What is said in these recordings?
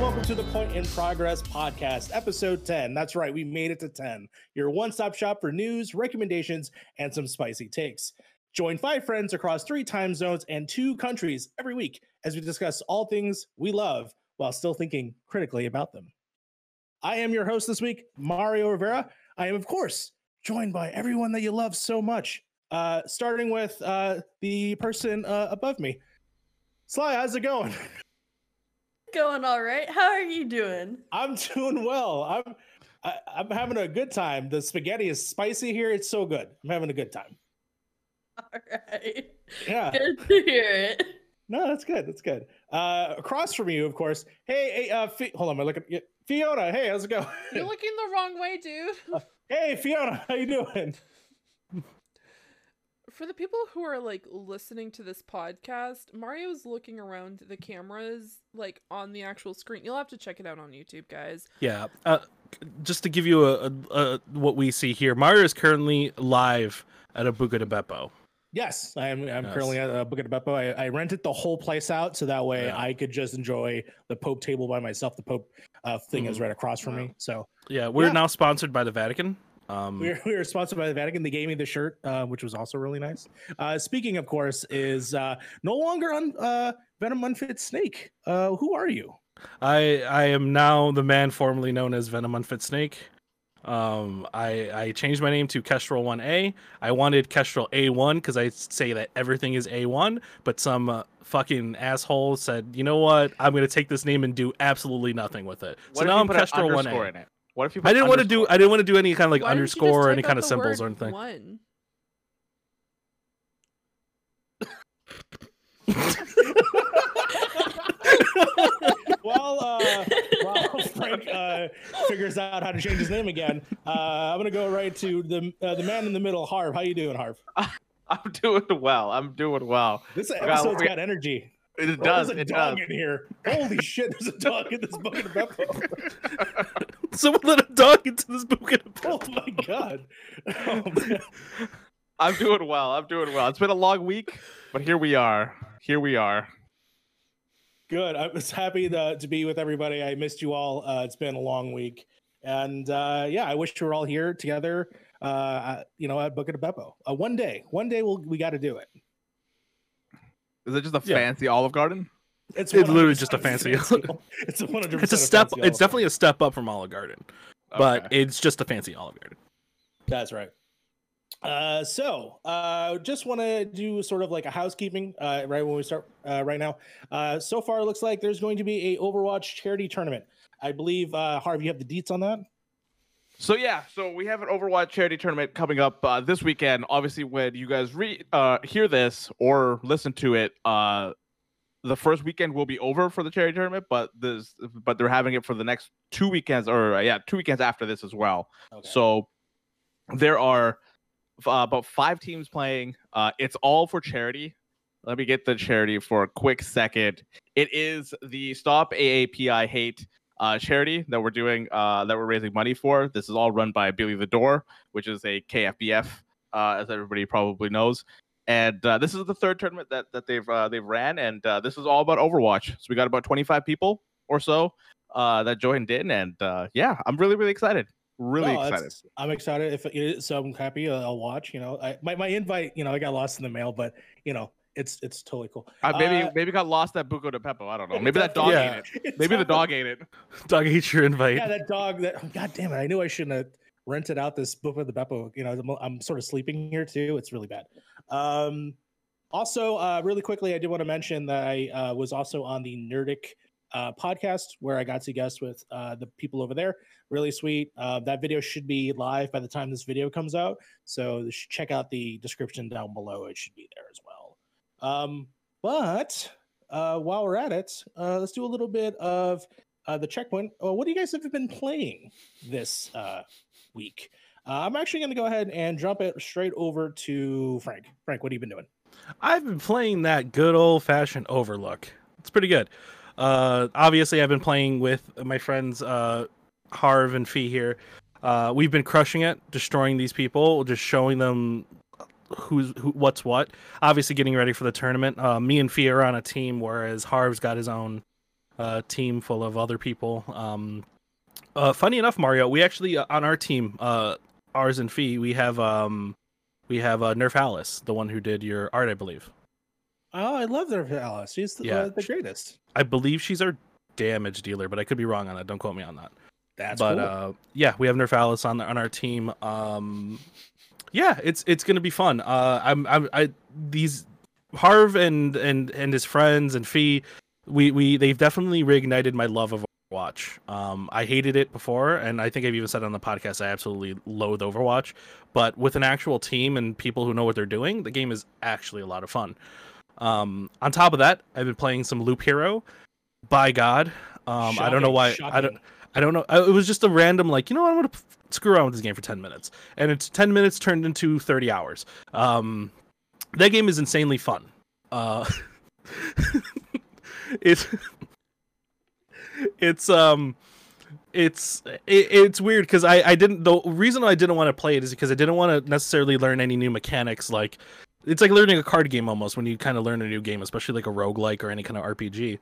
welcome to the Point in Progress podcast, episode 10. That's right, we made it to 10. Your one stop shop for news, recommendations, and some spicy takes. Join five friends across three time zones and two countries every week as we discuss all things we love while still thinking critically about them. I am your host this week, Mario Rivera. I am, of course, joined by everyone that you love so much, uh, starting with uh, the person uh, above me. Sly, how's it going? Going all right. How are you doing? I'm doing well. I'm I, I'm having a good time. The spaghetti is spicy here. It's so good. I'm having a good time. All right. Yeah. Good to hear it. No, that's good. That's good. Uh, across from you, of course. Hey, hey, uh, Fi- hold on. I look at Fiona. Hey, how's it going? You're looking the wrong way, dude. hey, Fiona, how you doing? For the people who are like listening to this podcast, Mario's looking around the cameras like on the actual screen. You'll have to check it out on YouTube, guys. Yeah. Uh, just to give you a, a, a what we see here, Mario is currently live at a Buca de Beppo. Yes, I'm. I'm Yes. currently at uh, Buca de Beppo. I, I rented the whole place out so that way Yeah. I could just enjoy the Pope table by myself. The Pope uh, thing is Mhm. right across from Wow. me. So Yeah, we're Yeah. now sponsored by the Vatican. Um, we were, we were sponsored by the Vatican. They gave me the shirt, uh, which was also really nice. Uh, speaking, of course, is uh, no longer on uh, Venom Unfit Snake. Uh, who are you? I I am now the man formerly known as Venom Unfit Snake. Um, I I changed my name to Kestrel One A. I wanted Kestrel A One because I say that everything is A One, but some uh, fucking asshole said, you know what? I'm gonna take this name and do absolutely nothing with it. What so now I'm Kestrel One underscore A. in it? What if you? I didn't want to do? I didn't want to do any kind of like Why didn't you just underscore or any kind of symbols or anything. One. Well, uh, while Frank uh, figures out how to change his name again, uh, I'm gonna go right to the uh, the man in the middle, Harv. How you doing, Harv? I'm doing well. I'm doing well. This got- episode's we- got energy. It Oh, does. There's a It dog does. in here. Holy shit! There's a dog in this Buca de Beppo. Someone let a dog into this Buca de Oh my god! Oh. I'm doing well. I'm doing well. It's been a long week, but here we are. Here we are. Good. I was happy to, to be with everybody. I missed you all. Uh, it's been a long week, and uh, yeah, I wish we were all here together. Uh, you know, at Buca de Beppo. Uh, one day, one day we'll we got to do it. Is it just a Yeah. fancy Olive Garden? It's It's literally just a fancy- It's a 100. It's a step. It's definitely a step up from Olive Garden, but Okay. it's just a fancy Olive Garden. That's right. Uh, so, uh, just want to do sort of like a housekeeping, uh, right when we start, uh, right now. Uh, so far, it looks like there's going to be a Overwatch charity tournament. I believe, uh, Harv, you have the deets on that. So yeah, so we have an Overwatch charity tournament coming up uh, this weekend. Obviously, when you guys re- uh, hear this or listen to it, uh, the first weekend will be over for the charity tournament, but this but they're having it for the next two weekends, or uh, yeah, two weekends after this as well. Okay. So there are uh, about five teams playing. Uh, it's all for charity. Let me get the charity for a quick second. It is the Stop AAPI Hate uh, charity that we're doing, uh, that we're raising money for. This is all run by Billy the Door, which is a KFBF, uh, as everybody probably knows. And uh, this is the third tournament that, that they've uh, they've ran, and uh, this is all about Overwatch. So we got about 25 people or so uh, that joined in, and uh, yeah, I'm really really excited. Really No, excited. I'm excited. If it is, so I'm happy. I'll watch. You know, I, my my invite. You know, I got lost in the mail, but you know, it's it's totally cool. Uh, maybe Uh, maybe got lost at Buca de Beppo. I don't know. Maybe that dog Yeah. ate it. Maybe the dog ate it. Dog ate your invite. Yeah, that dog. That oh, God damn it! I knew I shouldn't have rented out this Buca de Beppo. You know, I'm, I'm sort of sleeping here too. It's really bad. Um, also, uh, really quickly, I did want to mention that I uh, was also on the Nerdic uh, podcast where I got to guest with uh, the people over there. Really sweet. Uh, that video should be live by the time this video comes out. So check out the description down below. It should be there as well. Um, but uh, while we're at it, uh, let's do a little bit of uh, the checkpoint. Uh, what do you guys have been playing this uh, week? Uh, I'm actually going to go ahead and jump it straight over to Frank. Frank, what have you been doing? I've been playing that good old fashioned Overlook. It's pretty good. Uh, obviously, I've been playing with my friends uh, Harv and Fee here. Uh, we've been crushing it, destroying these people, just showing them who's who, what's what. Obviously, getting ready for the tournament. Uh, me and Fee are on a team, whereas Harv's got his own a team full of other people. Um, uh, funny enough, Mario, we actually uh, on our team, uh, ours and Fee, we have um, we have uh, Nerf Alice, the one who did your art, I believe. Oh, I love Nerf Alice. She's the, Yeah. uh, the greatest. I believe she's our damage dealer, but I could be wrong on that. Don't quote me on that. That's but cool. uh, yeah, we have Nerf Alice on on our team. Um, yeah, it's it's gonna be fun. Uh, I'm I'm I these Harv and and and his friends and Fee, we we they've definitely reignited my love of Overwatch. Um, I hated it before, and I think I've even said on the podcast I absolutely loathe Overwatch. But with an actual team and people who know what they're doing, the game is actually a lot of fun. Um, on top of that, I've been playing some Loop Hero. By God, um, I don't know Shocking, why. I don't. I don't know. It was just a random, like, you know what? I'm gonna screw around with this game for ten minutes, and it's ten minutes turned into thirty hours. Um, that game is insanely fun. Uh, it's it's um it's it, it's weird because I I didn't the reason I didn't want to play it is because I didn't want to necessarily learn any new mechanics like it's like learning a card game almost when you kind of learn a new game especially like a roguelike or any kind of RPG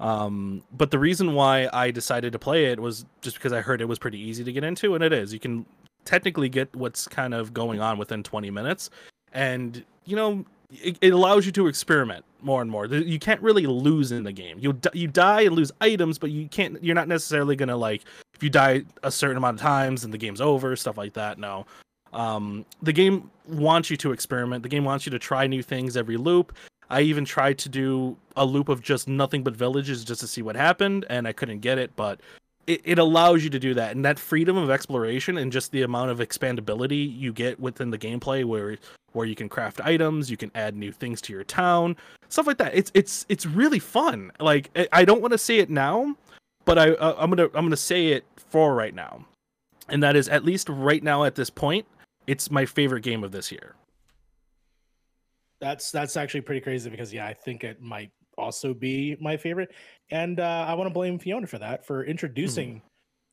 um but the reason why I decided to play it was just because I heard it was pretty easy to get into and it is. You can technically get what's kind of going on within 20 minutes and you know it, it allows you to experiment more and more. You can't really lose in the game. You you die and lose items but you can't you're not necessarily gonna like if you die a certain amount of times and the game's over stuff like that no. Um the game wants you to experiment. The game wants you to try new things every loop i even tried to do a loop of just nothing but villages just to see what happened and i couldn't get it but it, it allows you to do that. And that freedom of exploration and just the amount of expandability you get within the gameplay where where you can craft items you can add new things to your town stuff like that. It's it's it's really fun. Like i, don't want to say it now but i uh, i'm gonna i'm gonna say it for right now. And that is at least right now at this point it's my favorite game of this year That's that's actually pretty crazy because yeah, I think it might also be my favorite, and uh, I want to blame Fiona for that for introducing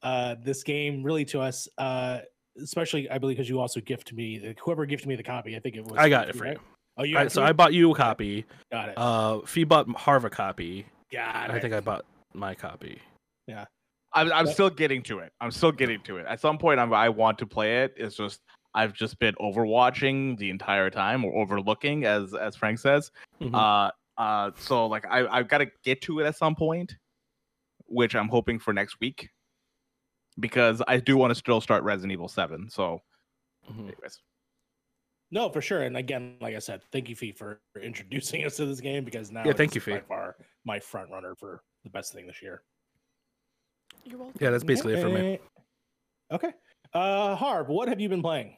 uh, this game really to us. Uh, especially, I believe because you also gift me whoever gifted me the copy. I think it was. i got it for right? you Oh, you All got right, so i bought you a copy got it. uh fee bought harv a copy got i think i bought my copy Yeah. I'm, I'm Yep. still getting to it. I'm still getting to it. At some point, I'm, I want to play it. It's just I've just been overwatching the entire time or overlooking, as as Frank says. Mhm. Uh, uh. So like I I've got to get to it at some point, which I'm hoping for next week, because I do want to still start Resident Evil Seven. So, Mhm. anyways, No, for sure. And again, like I said, thank you, Fee, for introducing us to this game because now Yeah, thank is you, Fee. by far my front runner for the best thing this year. You're welcome. yeah that's basically it for me Eh, Okay. Uh Harv, what have you been playing?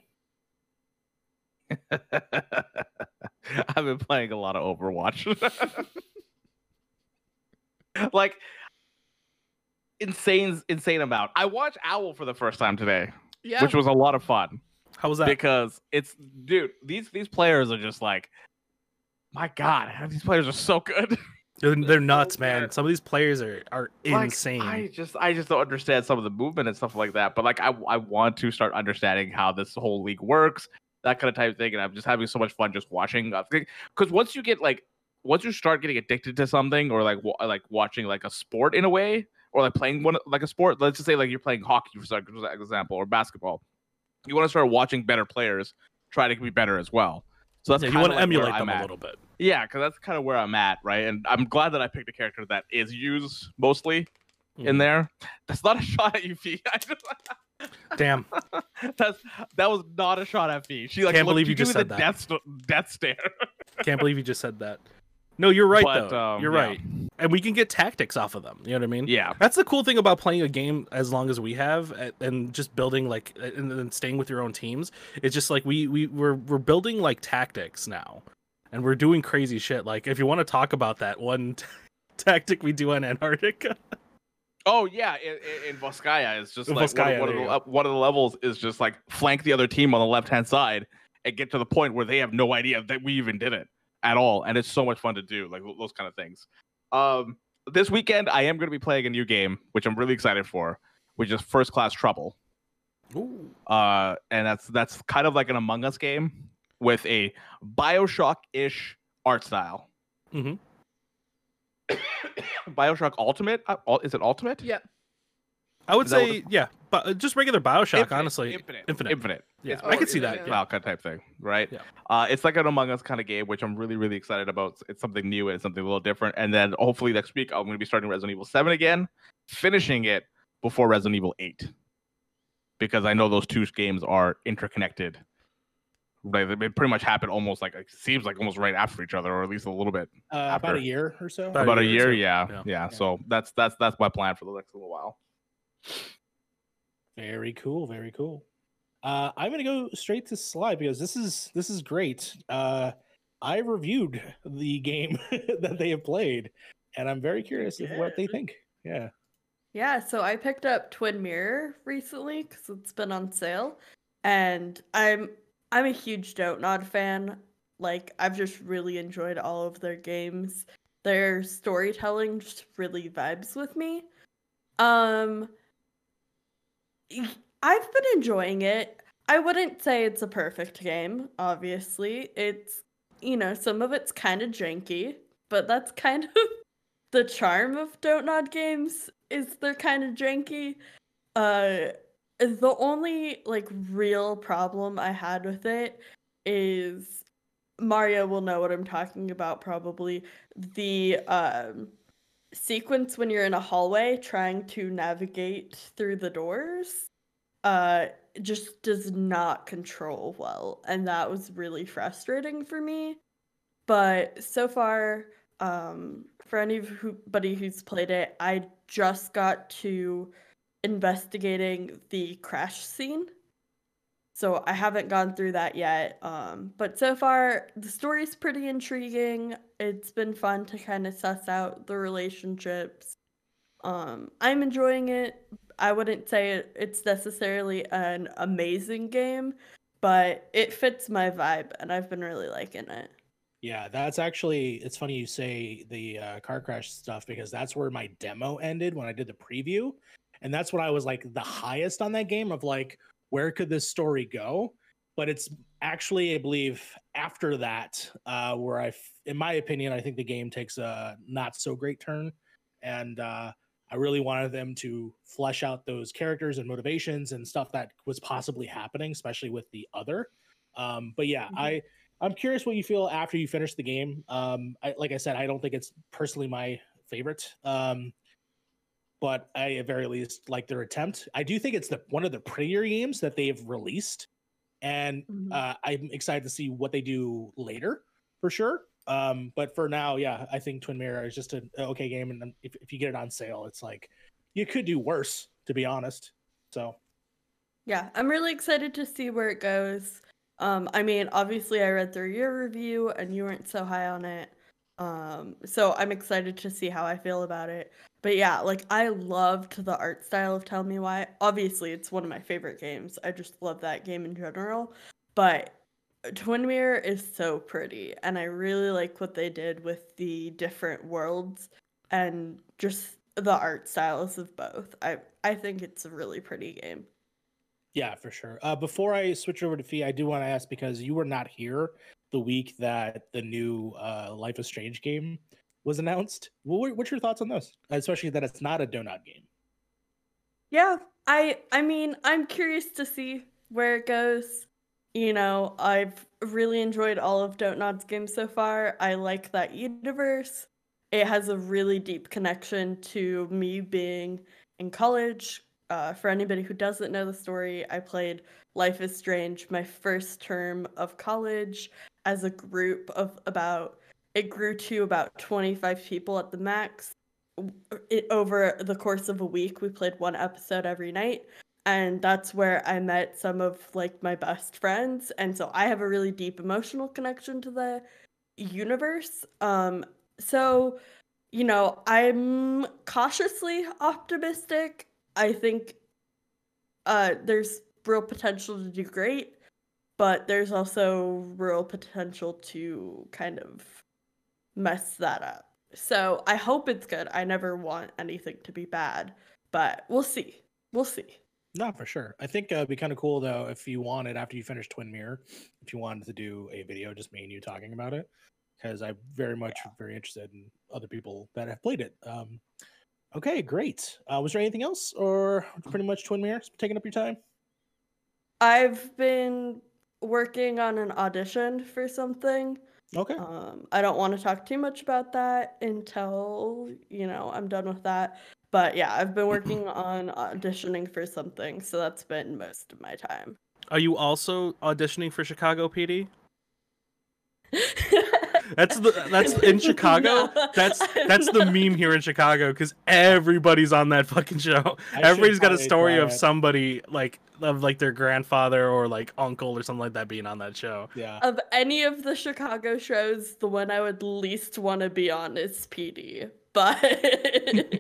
I've been playing a lot of Overwatch. like insane, insane amount. I watched Owl for the first time today, Yeah. which was a lot of fun how was that because it's dude. These these players are just like, my god, these players are so good. they're, they're nuts man some of these players are are Like, insane I just I just don't understand some of the movement and stuff like that. But like I I want to start understanding how this whole league works, that kind of type of thing. And I'm just having so much fun just watching. Because once you get like once you start getting addicted to something or like wa- like watching like a sport in a way or like playing one like a sport, let's just say like you're playing hockey for example or basketball, you want to start watching better players try to be better as well. So that's yeah, you want to like emulate them a little bit Yeah, because that's kind of where I'm at, right? And I'm glad that I picked a character that is used mostly in Mhm. there. That's not a shot at you, Fee. Damn That's that was not a shot at me. She like Can't believe you just said that. death death stare. Can't believe you just said that. No, you're right But, though. um, you're yeah. right. And we can get tactics off of them. You know what I mean? Yeah, That's the cool thing about playing a game as long as we have and just building like and then staying with your own teams. It's just like we we we're we're building like tactics now. And we're doing crazy shit. Like if you want to talk about that one t- tactic we do on Antarctica. Oh yeah, in, in- Volskaya, it's just In like one, of- one of the you go. le- one of the levels is just like flank the other team on the left hand side and get to the point where they have no idea that we even did it at all, and it's so much fun to do, like those kind of things. Um, this weekend I am going to be playing a new game, which I'm really excited for, which is First Class Trouble. Ooh. uh, and that's that's kind of like an Among Us game with a Bioshock-ish art style. Mhm. Bioshock Ultimate. Uh, is it Ultimate? Yeah. I would Is that say, yeah, but uh, just regular Bioshock, Infinite, honestly. Infinite. Infinite. Infinite. Yeah, It's I could see that. Infinite, Yeah. Valka type thing, right? Yeah. Uh, it's like an Among Us kind of game, which I'm really, really excited about. It's something new and something a little different. And then hopefully next week I'm going to be starting Resident Evil 7 again, finishing it before Resident Evil 8, because I know those two games are interconnected. Right, they pretty much happen almost like it seems like almost right after each other, or at least a little bit. Uh, about a year or so. About About a year or year, so. yeah, Yeah. yeah, Yeah. So that's that's that's my plan for the next little while. Very cool. Very cool. Uh, I'm gonna go straight to Sly because this is this is great. Uh, I reviewed the game that they have played, and I'm very curious of what they think. Yeah. Yeah, so I picked up Twin Mirror recently because it's been on sale, and I'm I'm a huge Dontnod fan. Like I've just really enjoyed all of their games. Their storytelling just really vibes with me. Um, I've been enjoying it. I wouldn't say it's a perfect game. Obviously, it's you know some of it's kind of janky, but that's kind of the charm of Dontnod games is they're kind of janky. Uh the only like real problem I had with it is Mario will know what I'm talking about probably. The um sequence when you're in a hallway trying to navigate through the doors uh just does not control well and that was really frustrating for me but so far um for anybody who's played it i just got to investigating the crash scene. So i haven't gone through that yet um but so far the story's pretty intriguing. It's been fun to kind of suss out the relationships. Um i'm enjoying it. I wouldn't say it, it's necessarily an amazing game but it fits my vibe and i've been really liking it. Yeah, that's actually it's funny you say the uh, car crash stuff because that's where my demo ended when I did the preview, and that's what I was like the highest on that game of like where could this story go? But it's actually I believe after that uh, where I, in my opinion, I think the game takes a not so great turn, and uh, I really wanted them to flesh out those characters and motivations and stuff that was possibly happening, especially with the other. Um, but yeah, Mhm. I I'm curious what you feel after you finish the game. Um, I, like I said, I don't think it's personally my favorite, um, but I at very least like their attempt. I do think it's the one of the prettier games that they've released, and Mhm. uh, I'm excited to see what they do later for sure. Um, but for now, yeah, I think Twin Mirror is just an okay game, and if, if you get it on sale, it's like you could do worse, to be honest. So Yeah, I'm really excited to see where it goes. Um, I mean, obviously, I read through your review and you weren't so high on it. Um, so I'm excited to see how I feel about it. But yeah, like I loved the art style of Tell Me Why. Obviously, it's one of my favorite games. I just love that game in general. But Twin Mirror is so pretty, and I really like what they did with the different worlds and just the art styles of both. I I think it's a really pretty game. Yeah, for sure. Uh, before I switch over to Fee, I do want to ask because you were not here the week that the new uh, Life is Strange game was announced. What's your thoughts on those? Especially that it's not a Dontnod game. Yeah, I I mean, I'm curious to see where it goes. You know, I've really enjoyed all of Dontnod's games so far. I like that universe. It has a really deep connection to me being in college. Uh, for anybody who doesn't know the story, I played Life is Strange my first term of college as a group of about, it grew to about 25 people at the max. It, over the course of a week we played one episode every night and that's where i met some of like my best friends and so i have a really deep emotional connection to the universe um so you know i'm cautiously optimistic. I think uh there's real potential to do great but there's also real potential to kind of mess that up so I hope it's good. I never want anything to be bad, but we'll see. We'll see. No, for sure. I think uh, it'd be kind of cool though if you wanted after you finish Twin Mirror, if you wanted to do a video just me and you talking about it. because I'm very much very interested in other people that have played it. Um, okay, great. Uh, was there anything else, or pretty much Twin Mirrors taking up your time? I've been working on an audition for something. Okay. Um, I don't want to talk too much about that until you know I'm done with that. But yeah, I've been working on auditioning for something, so that's been most of my time. Are you also auditioning for Chicago PD? That's the that's in Chicago. No, That's that's the meme here in Chicago because everybody's on that fucking show. I Everybody's got a story of somebody like of like their grandfather or like uncle or something like that being on that show. Yeah. Of any of the Chicago shows, the one I would least want to be on is PD. But if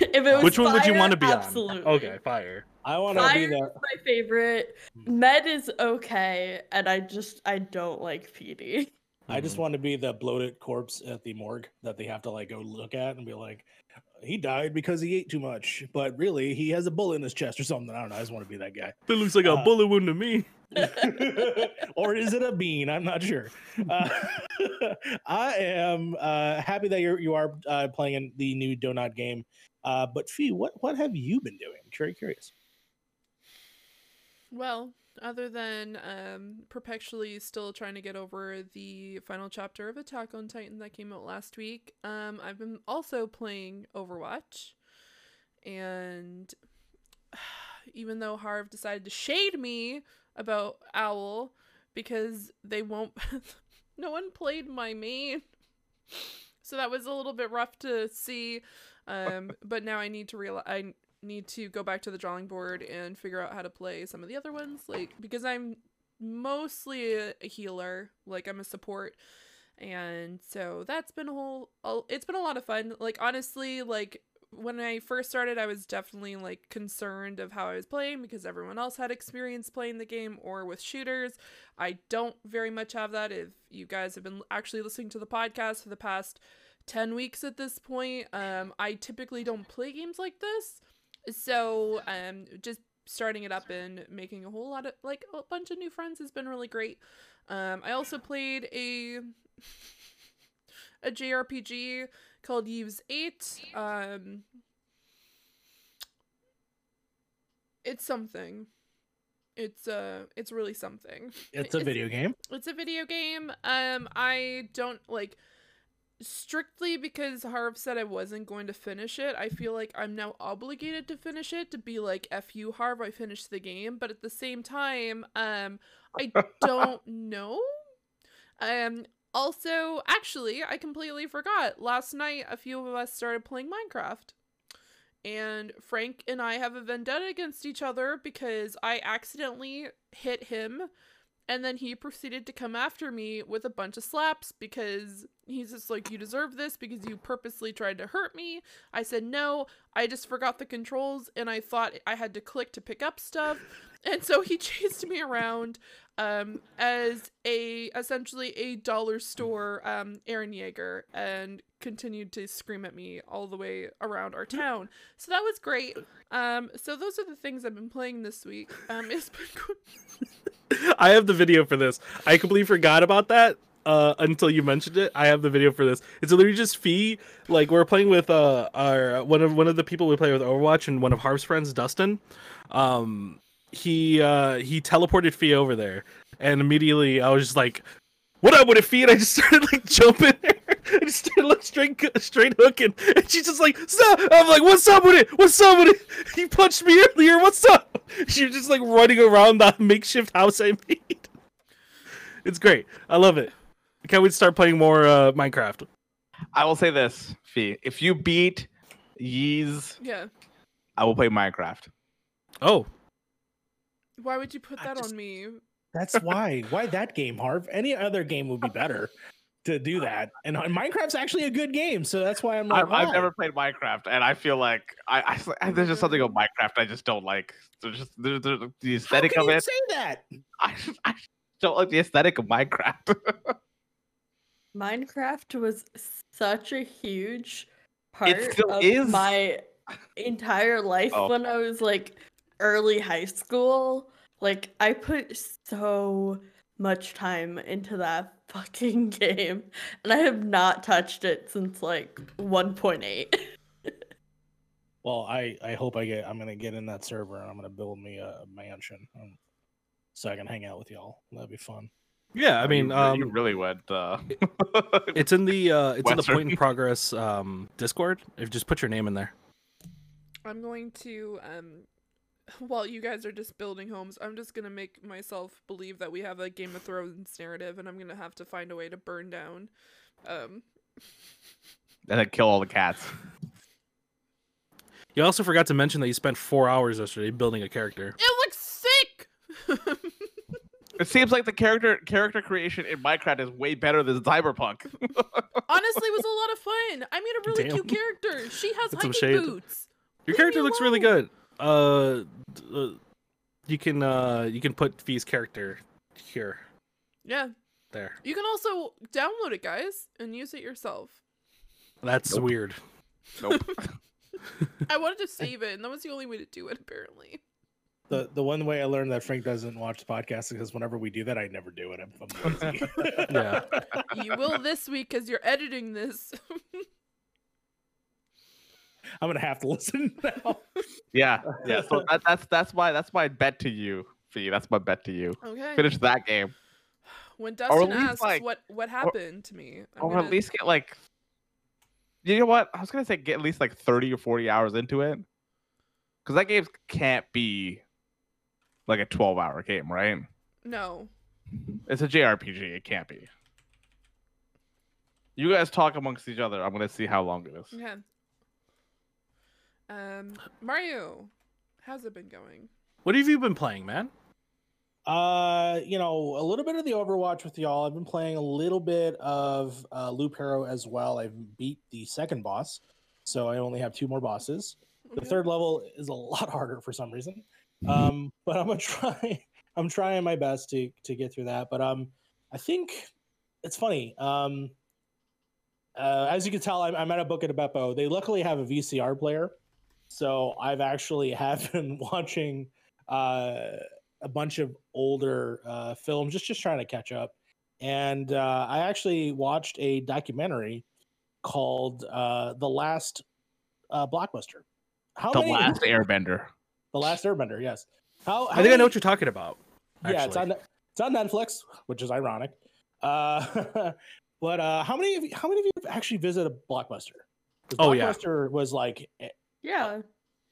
it was Which one would you want to be absolutely. on? Okay, fire. I want to be Fire there. is my favorite. Hmm. Med is okay, and I just I don't like PD. I Mm-hmm. just want to be the bloated corpse at the morgue that they have to like go look at and be like, he died because he ate too much, but really he has a bullet in his chest or something. I don't know. I just want to be that guy. It looks like a Uh, bullet wound to me. or is it a bean? I'm not sure. Uh, I am uh, happy that you're you are uh, playing in the new Dontnod game. Uh, but Fee, what what have you been doing? I'm very curious. Well, other than um, perpetually still trying to get over the final chapter of Attack on Titan that came out last week, um, I've been also playing Overwatch. And even though Harv decided to shade me about Owl because they won't, no one played my main. So that was a little bit rough to see. Um, but now I need to realize need to go back to the drawing board and figure out how to play some of the other ones like because i'm mostly a, healer like i'm a support and so that's been a whole it's been a lot of fun. Like honestly like when i first started i was definitely like concerned of how i was playing because everyone else had experience playing the game or with shooters. I don't very much have that. If you guys have been actually listening to the podcast for the past 10 weeks at this point um i typically don't play games like this so um just starting it up and making a whole lot of like a bunch of new friends has been really great um i also played a a jrpg called Ys 8 um it's something it's uh it's really something It's a video game. it's a video game. Um, I don't like strictly because Harv said I wasn't going to finish it. I feel like I'm now obligated to finish it to be like, "F you, Harv, I finished the game." But at the same time, um, I don't know. Um, also, actually, I completely forgot. Last night, a few of us started playing Minecraft. And Frank and I have a vendetta against each other because I accidentally hit him and then he proceeded to come after me with a bunch of slaps because he's just like, You deserve this because you purposely tried to hurt me. I said, No, I just forgot the controls and I thought I had to click to pick up stuff. And so he chased me around um, as a essentially a dollar store um, Eren Yeager and continued to scream at me all the way around our town. So that was great. Um, so those are the things I've been playing this week. Um, it's been. I have the video for this. I completely forgot about that uh, until you mentioned it. I have the video for this. It's literally just Fee. Like we're playing with uh, our one of one of the people we play with Overwatch and one of Harv's friends, Dustin. Um, he uh, he teleported Fee over there, and immediately I was just like, "What up with it, Fee?" And I just started like jumping. her. I just started like straight straight hooking, and she's just like, "Stop!" I'm like, "What's up with it? What's up with it?" He punched me earlier. What's up? She's just like running around that makeshift house I made. It's great. I love it. Can't wait to start playing more uh, Minecraft. I will say this, Fee. If you beat Ys, Yeah. I will play Minecraft. Oh, Why would you put I that just- on me? That's why. why that game, Harv? Any other game would be better to do that. And uh, Minecraft's actually a good game, so that's why I'm like, I've, I've never played Minecraft, and I feel like I, I there's just something about Minecraft I just don't like. There's just there's, there's the How aesthetic can of you it. say that? I, I don't like the aesthetic of Minecraft. Minecraft was such a huge part still of is. my entire life Oh. when I was like early high school. Like I put so much time into that fucking game, and I have not touched it since like 1.8. Well, I I hope I get. I'm gonna get in that server and I'm gonna build me a mansion, um, so I can hang out with y'all. That'd be fun. Yeah, I mean, you, um, you really went. Uh... it's in the uh, it's in the point in progress um, Discord. If just put your name in there. I'm going to um while you guys are just building homes, I'm just gonna make myself believe that we have a Game of Thrones narrative, and I'm gonna have to find a way to burn down. Um, and then kill all the cats. You also forgot to mention that you spent four hours yesterday building a character. it looks sick. It seems like the character character creation in Minecraft is way better than Cyberpunk. Honestly, it was a lot of fun. I made a really cute character. She has Put some hiking boots. Your Leave character me looks really good. Uh, uh, you can uh you can put V's character here Yeah, there. you can also download it, guys, and use it yourself. That's Nope. weird. nope. I wanted to save it, and that was the only way to do it, apparently. The the one way I learned that Frank doesn't watch the podcast is because whenever we do that, I never do it. I'm, I'm lazy. Yeah. You will this week because you're editing this. I'm gonna have to listen now. Yeah, yeah. So that, that's that's why that's my bet to you, Fee. That's my bet to you. okay. Finish that game, When Dustin asks like- what what happened to me, I'm or gonna- at least get like. You know what? I was gonna say get at least like thirty or forty hours into it, because that game can't be like a twelve-hour game, right? no. It's a JRPG. It can't be. You guys talk amongst each other. I'm gonna see how long it is. Okay. Um, Mario, how's it been going? What have you been playing, man? Uh, you know, a little bit of the Overwatch with y'all. I've been playing a little bit of uh, Loop Hero as well. I've beat the second boss, so I only have two more bosses. The third level is a lot harder for some reason, um, but I'm gonna try. I'm trying my best to to get through that. But um, I think it's funny. Um, uh, as you can tell, I'm, I'm at a Buca de Beppo. They luckily have a VCR player, so I've actually have been watching uh, a bunch of older uh, films, just just trying to catch up. And uh, I actually watched a documentary called uh, "The Last uh, Blockbuster." How The many- last Airbender. The Last Airbender, yes. How, how I think I know what you're talking about. yeah, it's on it's on Netflix, which is ironic. Uh, but uh, how many of you, how many of you have actually visited a Blockbuster? Oh, yeah. Blockbuster was like, yeah.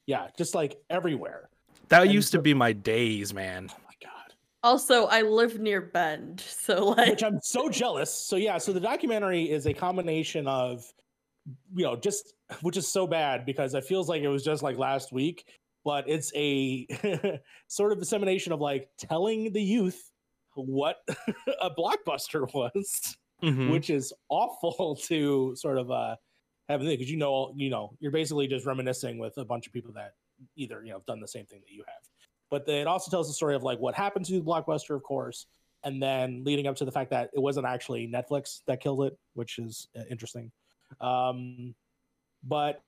yeah, just like everywhere. That and used to be my days, man. Oh my god, Also, I live near Bend, so like which I'm so jealous. So yeah, so the documentary is a combination of, you know, just which is so bad because it feels like it was just like last week, but it's a sort of dissemination of like telling the youth what a blockbuster was. Mhm. which is awful to sort of uh have because you know you know you're basically just reminiscing with a bunch of people that either you know have done the same thing that you have but then it also tells the story of like what happened to blockbuster of course and then leading up to the fact that it wasn't actually netflix that killed it which is uh, interesting um but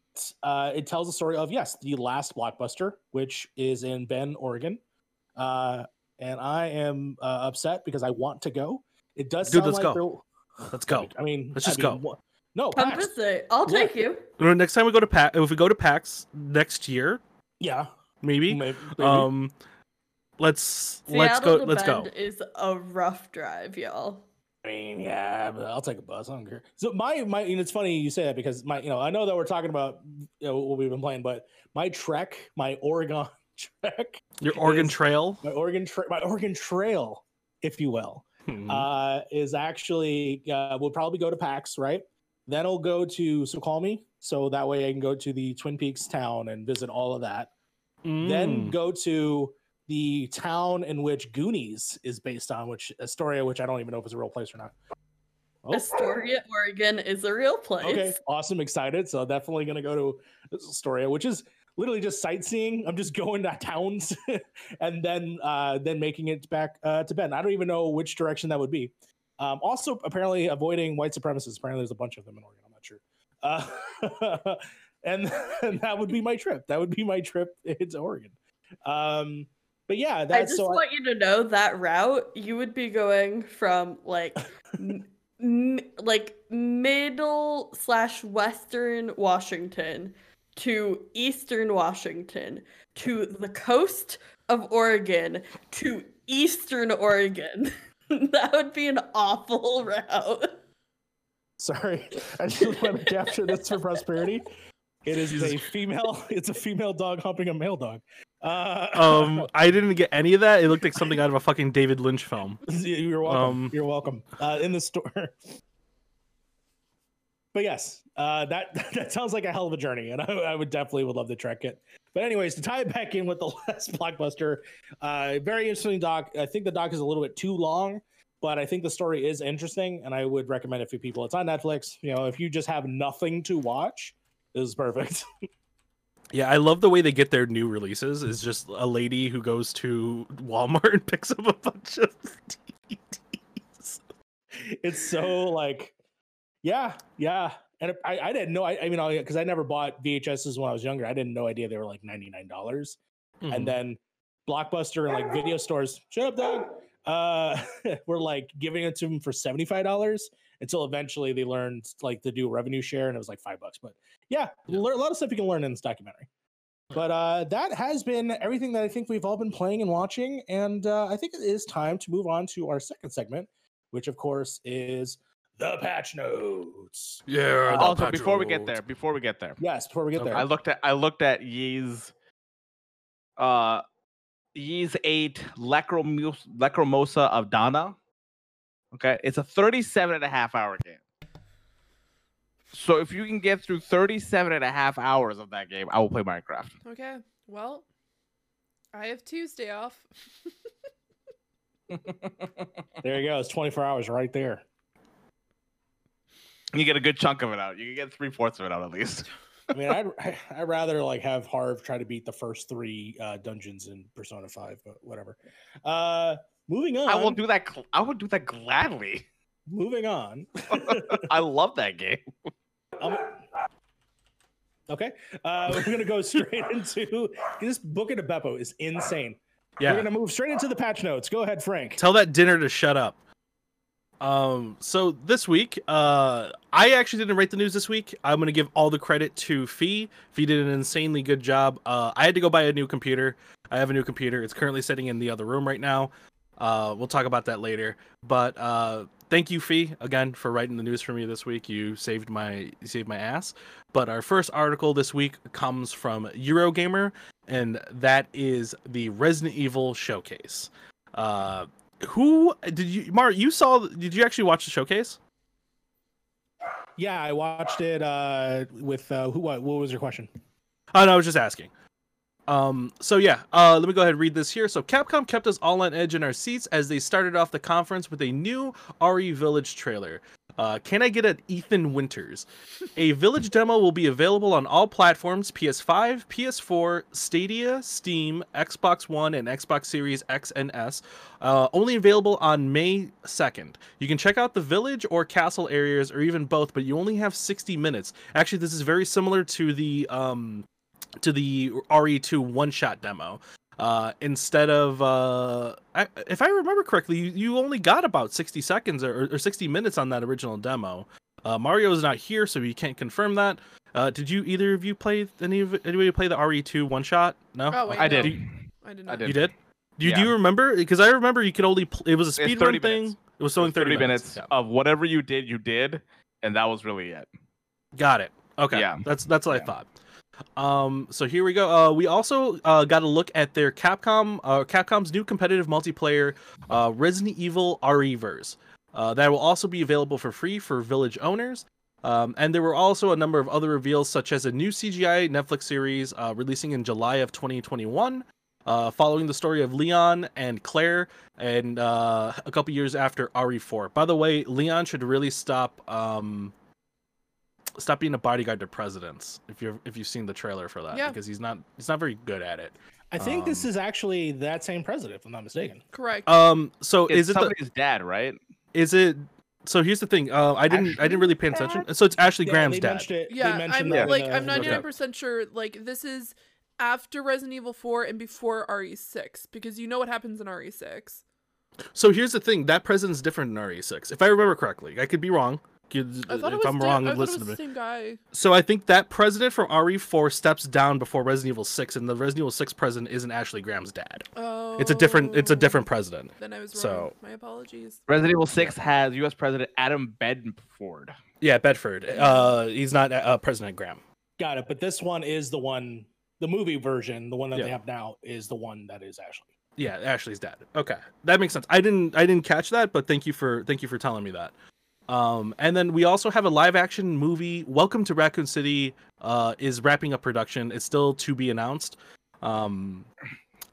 uh it tells the story of yes the last blockbuster which is in bend oregon uh and i am uh, upset because i want to go it does Dude, sound let's like go. Let's go. I mean, Let's I just mean, go. Wha- No, come PAX. visit. I'll Yeah. take you. You Next time we go to PAX, if we go to PAX next year, Yeah, maybe. maybe. maybe. Um, let's let's go. Let's go. Bend is a rough drive, y'all. I mean, yeah, but I'll take a bus. I don't care. So my my, and it's funny you say that because my, you know, I know that we're talking about you know what we've been playing, but my trek, my Oregon trek, Your Oregon is- Trail. my Oregon, tra- my Oregon Trail, if you will, Hmm. uh, is actually uh, we'll probably go to PAX, right? Then I'll go to Snoqualmie, so that way I can go to the Twin Peaks town and visit all of that. then Mm. go to the town in which Goonies is based on, which Astoria, which I don't even know if it's a real place or not. Oh, Astoria, Oregon is a real place. okay, awesome, excited. So definitely gonna go to Astoria, which is literally just sightseeing. I'm just going to towns and then uh, then making it back uh, to Bend. I don't even know which direction that would be. Um, also, apparently avoiding white supremacists. Apparently, there's a bunch of them in Oregon. I'm not sure. Uh, and, and that would be my trip. That would be my trip into Oregon. Um, but yeah, I that's just so. I- want you to know that route you would be going from like m- like middle slash western Washington to eastern Washington to the coast of Oregon to eastern Oregon. that would be an awful route. Sorry, I just want to capture this for prosperity. It is a female. It's a female dog humping a male dog. Uh, Um, I didn't get any of that. It looked like something out of a fucking David Lynch film. you're welcome. um, you're welcome. Uh, in the store. But yes, uh, that that sounds like a hell of a journey, and I, I would definitely would love to trek it. But anyways, to tie it back in with the last blockbuster, uh, very interesting doc. I think the doc is a little bit too long, but I think the story is interesting, and I would recommend it for people. It's on Netflix. You know, if you just have nothing to watch, this is perfect. Yeah, I love the way they get their new releases. Is just a lady who goes to Walmart and picks up a bunch of DVDs. it's so like, yeah, yeah. And I, I didn't know. I, I mean, because I never bought VHSs when I was younger. I didn't know idea they were like ninety nine dollars. Mhm. and then blockbuster and like video stores shut up dog uh were like giving it to them for $75 until eventually they learned like to do revenue share and it was like five bucks but yeah, Yeah. a lot of stuff you can learn in this documentary but uh that has been everything that i think we've all been playing and watching and uh i think it is time to move on to our second segment which of course is the patch notes yeah. the Also, before we get there, before we get there, yes before we get Okay. there I looked at I looked at Ys uh Ys eight Lecromos- Lacrimosa of Dana. Okay, it's a 37 and a half hour game. So if you can get through 37 and a half hours of that game, I will play Minecraft. Okay. Well, I have Tuesday off. there you go it's 24 hours right there you get a good chunk of it out. You can get three fourths of it out at least. I mean, I'd I'd rather like have Harv try to beat the first three uh, dungeons in Persona Five, but whatever. Uh, moving on. I will do that. gl- I would do that gladly. Moving on. I love that game. Um, okay, uh, we're gonna go straight into this Buca de Beppo is insane. Yeah. We're gonna move straight into the patch notes. Go ahead, Frank. Tell that dinner to shut up. Um, so this week, uh, I actually didn't write the news this week. I'm gonna give all the credit to Fee. Fee did an insanely good job. Uh, I had to go buy a new computer. I have a new computer. It's currently sitting in the other room right now. Uh, we'll talk about that later. But uh, thank you, Fee, again for writing the news for me this week. You saved my you saved my ass. But our first article this week comes from Eurogamer, and that is the Resident Evil showcase. Uh, who did you, Mar? You saw? Did you actually watch the showcase? Yeah, I watched it uh, with uh, who? What, what was your question? Oh no, I was just asking. Um, so yeah, uh, let me go ahead and read this here. So Capcom kept us all on edge in our seats as they started off the conference with a new RE Village trailer. Uh, can I get an Ethan Winters? A Village demo will be available on all platforms: PS5, PS4, Stadia, Steam, Xbox One, and Xbox Series X and S. Uh, only available on May 2nd. You can check out the village or castle areas, or even both, but you only have 60 minutes. Actually, this is very similar to the um, to the RE2 one shot demo. Uh, instead of, uh, I, if I remember correctly, you, you only got about 60 seconds or, or 60 minutes on that original demo. Uh, Mario is not here, so you can't confirm that. Uh, did you either of you play any of anybody play the RE2 one shot? No, Oh, wait, I no. did. I did I not. did. You did? Do you, do you remember? Because I remember you could only. Pl- it was a It's speed run thing. minutes. It was only 30, 30 minutes Yeah. of whatever you did, you did, and that was really it. Got it. Okay. Yeah. That's that's what I Yeah. thought. Um, so here we go. Uh, we also uh, got a look at their Capcom, uh, Capcom's new competitive multiplayer, uh, Resident Evil REverse. Uh, that will also be available for free for Village owners. Um, and there were also a number of other reveals, such as a new CGI Netflix series uh, releasing in July of 2021, uh, following the story of Leon and Claire, and uh, a couple years after RE4. By the way, Leon should really stop. Um, stop being a bodyguard to presidents if you're if you've seen the trailer for that Yeah. because he's not he's not very good at it I think this Um, is actually that same president, if I'm not mistaken. Correct. um so It's is it the, somebody's dad, right? is it so here's the thing uh i didn't i didn't really pay attention so it's ashley Yeah, graham's dad it. yeah, I'm that like I'm the- 99 percent sure. Like this is after Resident Evil 4 and before RE6 because you know what happens in E RE6. So here's the thing: that president's different in RE6, if I remember correctly. I could be wrong. Could- I thought it If I'm wrong, I listen to me. same guy. So I think that president from RE4 steps down before Resident Evil 6, and the Resident Evil 6 president isn't Ashley Graham's dad. Oh. It's a different. It's a different president. Then I was wrong. So- My apologies. Resident Evil 6 has U.S. President Adam Bedford. Yeah, Bedford. Uh, he's not uh, President Graham. Got it. But this one is the one, the movie version, the one that Yeah. they have now is the one that is Ashley. Yeah, Ashley's dad. Okay, that makes sense. I didn't. I didn't catch that, but thank you for thank you for telling me that. Um, and then we also have a live action movie. Welcome to Raccoon City uh, is wrapping up production. It's still to be announced. Um,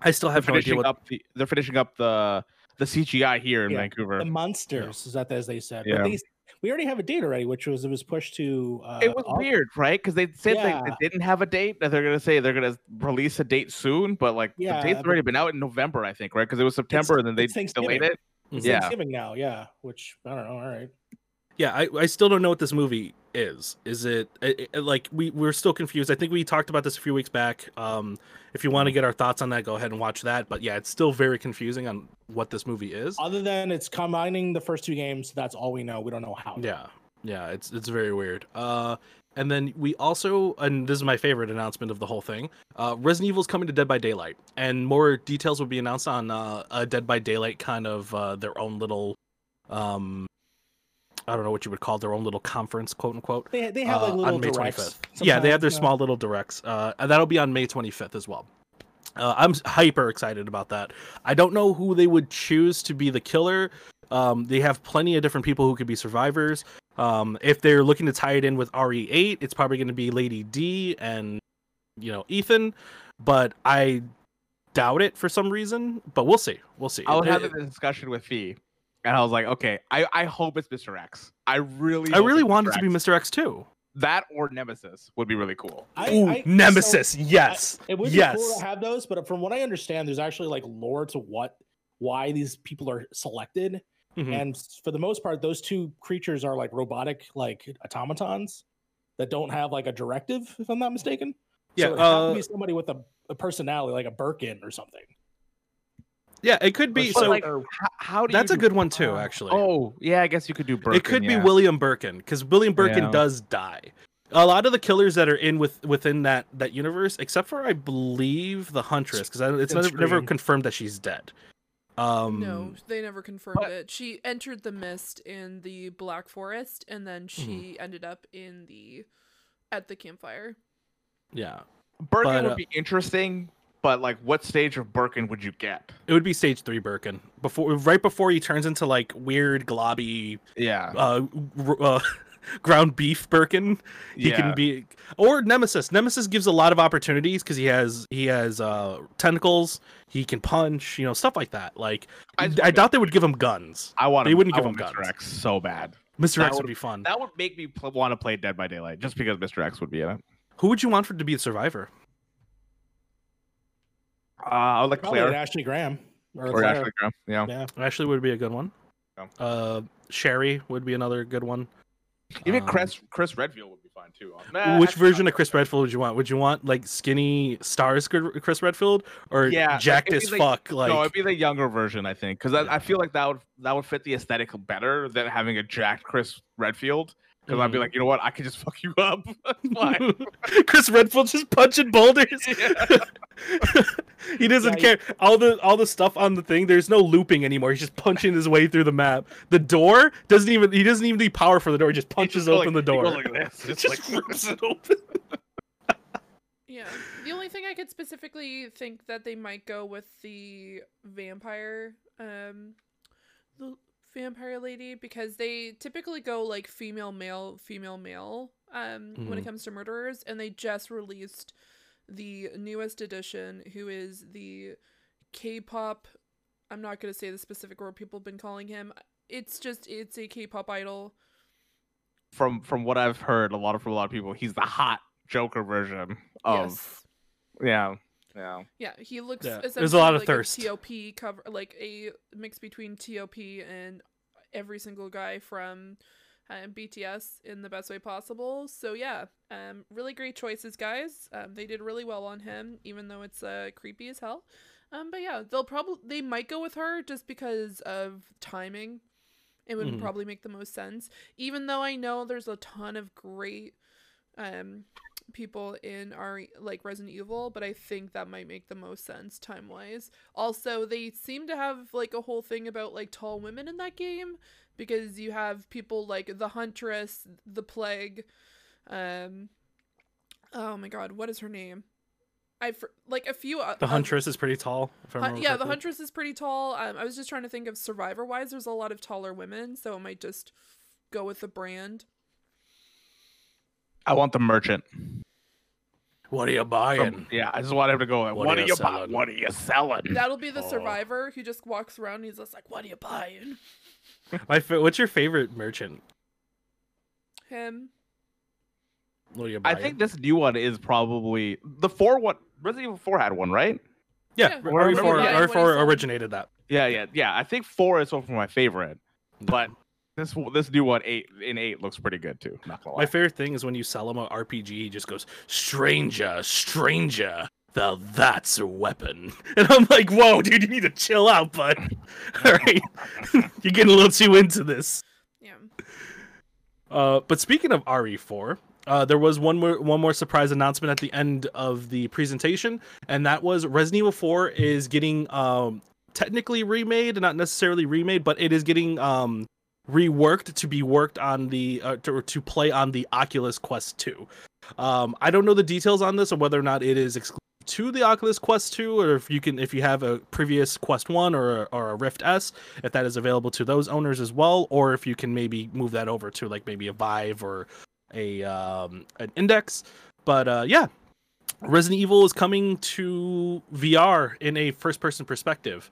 I still have They're no idea finishing what. up the they're finishing up the the CGI here in Yeah, Vancouver. The monsters is that as they said. Yeah. But they, we already have a date already, which was it was pushed to. Uh, it was Au- weird, right? Because they said they, Yeah. they didn't have a date. That they're gonna say they're gonna release a date soon, but like Yeah, the date's already been out in November, I think, right? Because it was September, and then they it's delayed Thanksgiving. it. It's Yeah. Thanksgiving now, yeah. Which I don't know. All right. Yeah, I, I still don't know what this movie is. Is it, it, it- like we we're still confused? I think we talked about this a few weeks back. Um, if you want to get our thoughts on that, go ahead and watch that. But yeah, it's still very confusing on what this movie is. Other than it's combining the first two games, that's all we know. We don't know how. Yeah, yeah, it's it's very weird. Uh, and then we also, and this is my favorite announcement of the whole thing. Uh, Resident Evil is coming to Dead by Daylight, and more details will be announced on uh, a Dead by Daylight kind of uh, their own little, um, I don't know what you would call their own little conference, quote unquote. They, they have uh, like little on May directs. 25th. Yeah, they have their sometimes, uh, small little directs. Uh, and that'll be on May 25th as well. Uh, I'm hyper excited about that. I don't know who they would choose to be the killer. Um, they have plenty of different people who could be survivors. Um, if they're looking to tie it in with RE8, it's probably going to be Lady D and you know Ethan, but I doubt it for some reason. But we'll see. We'll see. I'll It- having a discussion with Fee, and I was like, okay, I, I hope it's Mr. X. I really, I really it's want it to be Mr. X too. that or Nemesis would be really cool. I- Ooh, I- so Nemesis. yes. I- it would yes. be cool to have those, but from what I understand, there's actually like lore to what why these people are selected. Mhm. And for the most part, those two creatures are like robotic, like automatons that don't have like a directive, if I'm not mistaken. Yeah, so it has uh, to be somebody with a, a personality, like a Birkin or something. Yeah, it could be. But, So like, how, how do that's you a do- good one too, uh, actually. Oh, yeah, I guess you could do. Birkin, it could be yeah. William Birkin because William Birkin Yeah. does die. A lot of the killers that are in with within that that universe, except for I believe the Huntress, because it's And never, never confirmed that she's dead. Um, no, they never confirmed but- it. She entered the mist in the Black Forest, and then Mm-hmm. she ended up in the at the campfire. yeah, Birkin but, would uh, be interesting, but like, what stage of Birkin would you get? it would be stage three Birkin before, right before he turns into like weird globby, Yeah, uh, uh ground beef Birkin. He yeah. can be or Nemesis. Nemesis gives a lot of opportunities because he has he has uh tentacles. He can punch, you know, stuff like that. Like I I, doubt they would give him guns. I want. they wouldn't I give him Mr. guns. X so bad. Mr. That X would would- be fun. That would make me pl- want to play Dead by Daylight just because Mr. X would be in it. Who would you want for to be the survivor? Uh, I would like Probably an Claire Ashley Graham or, or Ashley Graham. Yeah. Yeah. Ashley would be a good one. Yeah. Uh, Sherry would be another good one. Even Um, Chris Chris Redfield would be fine too. Nah, Which version of Chris Redfield. Redfield would you want? Would you want like skinny stars Chris Redfield or Yeah, like, jacked it'd as be like- fuck? Like no, it'd be the younger version, I think, because I, Yeah. I feel like that would that would fit the aesthetic better than having a jacked Chris Redfield. Because I'd be Mhm. like, you know what, I could just fuck you up. Chris Redfield just punching boulders. he doesn't Yeah, care. All the all the stuff on the thing, there's no looping anymore. He's just punching his way through the map. The door doesn't even he doesn't even need power for the door. He just He punches just open like- the door. goes like this, just, just like, rips it open. Yeah. The only thing I could specifically think that they might go with the vampire, um, the vampire lady, because they typically go like female, male, female, male, um, when it Mhm. comes to murderers, and they just released the newest edition, who is the K-pop. I'm not gonna say the specific word people have been calling him. It's just it's a K-pop idol. from from what I've heard, a lot of from a lot of people, he's the hot Joker version of yes. yeah, yeah. Yeah, he looks. Yeah, essentially there's a lot of like thirst. A TOP cover, like a mix between TOP and every single guy from um, BTS in the best way possible. So yeah, um, really great choices, guys. Um, they did really well on him, even though it's uh, creepy as hell. Um, but yeah, they'll probably they might go with her just because of timing. It would Mhm. probably make the most sense. Even though I know there's a ton of great um people in our like Resident Evil, but I think that might make the most sense time wise. Also, they seem to have like a whole thing about like tall women in that game because you have people like the Huntress, the Plague, um, oh my god, what is her name? I for like a few. The oth- Huntress is pretty tall. Hun- yeah, the. Huntress is pretty tall. Um, I was just trying to think of survivor wise. There's a lot of taller women, so it might just go with the brand. I want the merchant. What are you From- buying? yeah, I just want him to go. What, What are are you you buying? selling?" What are you selling? That'll be the Oh. survivor who just walks around. And he's just like, "What are you buying?" My fa- what's your favorite merchant? Him. What are you buying? I think this new one is probably the four one. Resident Evil Four had one, right? yeah, Yeah, Or RE4, remember that when he RE4 originated that. Yeah, yeah, yeah. I think four is so far my favorite, but this this new one eight in eight looks pretty good too. Not gonna lie. My favorite thing is when you sell him a RPG, he just goes, "Stranger, stranger, the that's a weapon," and I'm like, "Whoa, dude, you need to chill out, bud. All right, you're getting a little too into this." Yeah. Uh, but speaking of RE4, uh, there was one more one more surprise announcement at the end of the presentation, and that was Resident Evil 4 is getting um, technically remade, not necessarily remade, but it is getting um, reworked to be worked on the uh, to, to play on the Oculus Quest 2. Um, I don't know the details on this or whether or not it is exclusive to the Oculus Quest 2 or if you can if you have a previous Quest 1 or a, or a Rift S if that is available to those owners as well or if you can maybe move that over to like maybe a Vive or a um an Index but uh yeah Resident Evil is coming to VR in a first person perspective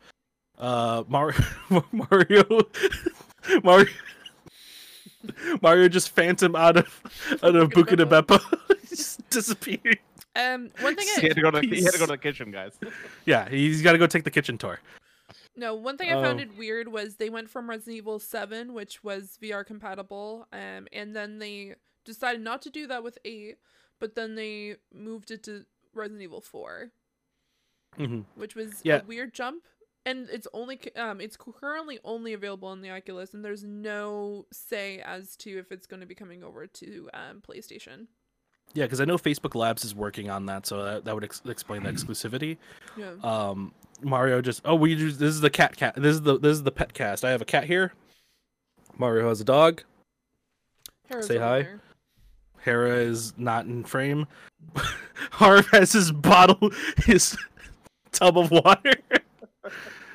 uh Mar- Mario Mario Mario just phantom out of out of Buca de Beppo just disappeared Um, one thing he had I to go to he had to go to the kitchen, guys. yeah he's got to go take the kitchen tour no one thing I found Oh. it weird was they went from Resident Evil Seven, which was VR compatible, um, and then they decided not to do that with Eight, but then they moved it to Resident Evil Four, hmm which was Yeah. a weird jump. And it's only um it's currently only available on the Oculus, and there's no say as to if it's going to be coming over to um PlayStation. Yeah, because I know Facebook Labs is working on that, so that, that would ex- explain the exclusivity. Yeah. Um, Mario just oh we just this is the cat cat this is the this is the pet cast. I have a cat here. Mario has a dog. Hera's say hi. there. Hera is not in frame. Harv has his bottle, his tub of water.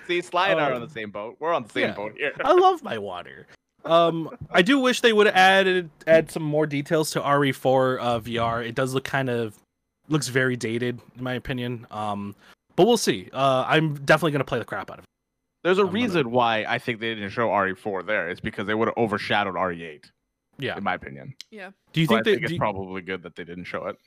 See, Sly and I are on Oh. the same boat. We're on the same Yeah. boat here. I love my water. Um, I do wish they would have added add some more details to RE4 uh, VR. It does look kind of looks very dated in my opinion. Um, but we'll see. Uh, I'm definitely gonna play the crap out of it. There's a I'm gonna- reason why I think they didn't show RE4 there. It's because they would have overshadowed RE8, Yeah. in my opinion. Yeah. Do you So I think think it's Do, probably good that they didn't show it.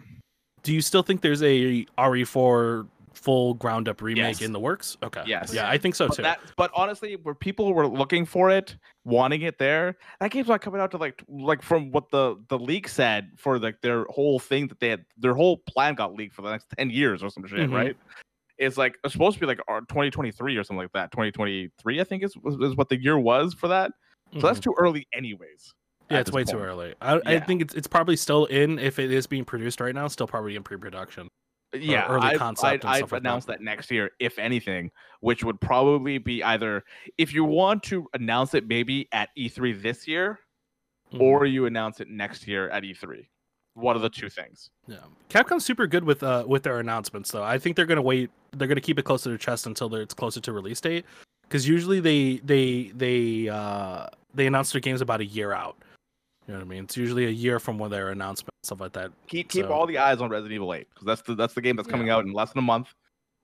do you still think there's a RE4 full ground up remake Yes. in the works? Okay. Yes. Yeah, I think so But, too. that, but honestly, where people were looking for it, wanting it there, that game's not coming out to like like from what the the leak said for like their whole thing that they had their whole plan got leaked for the next ten years or some shit, Mhm. right? It's like it's supposed to be like our 2023 or something like that. 2023, I think is is what the year was for that. So that's Mhm. too early, anyways. yeah, it's way too early. I, I think it's it's probably still in if it is being produced right now. Still probably in pre-production. Yeah, early I'd, concept I'd, and I'd stuff like that. announce that. next year, if anything, which would probably be either if you want to announce it maybe at E3 this year, Mhm. or you announce it next year at E3. One of the two things. Yeah, Capcom's super good with uh with their announcements though. I think they're gonna wait. They're gonna keep it close to their chest until it's closer to release date, because usually they they they uh they announce their games about a year out. You know what I mean? It's usually a year from when their announcement stuff like that. Keep keep So- all the eyes on Resident Evil 8 because that's the that's the game that's coming Yeah. out in less than a month.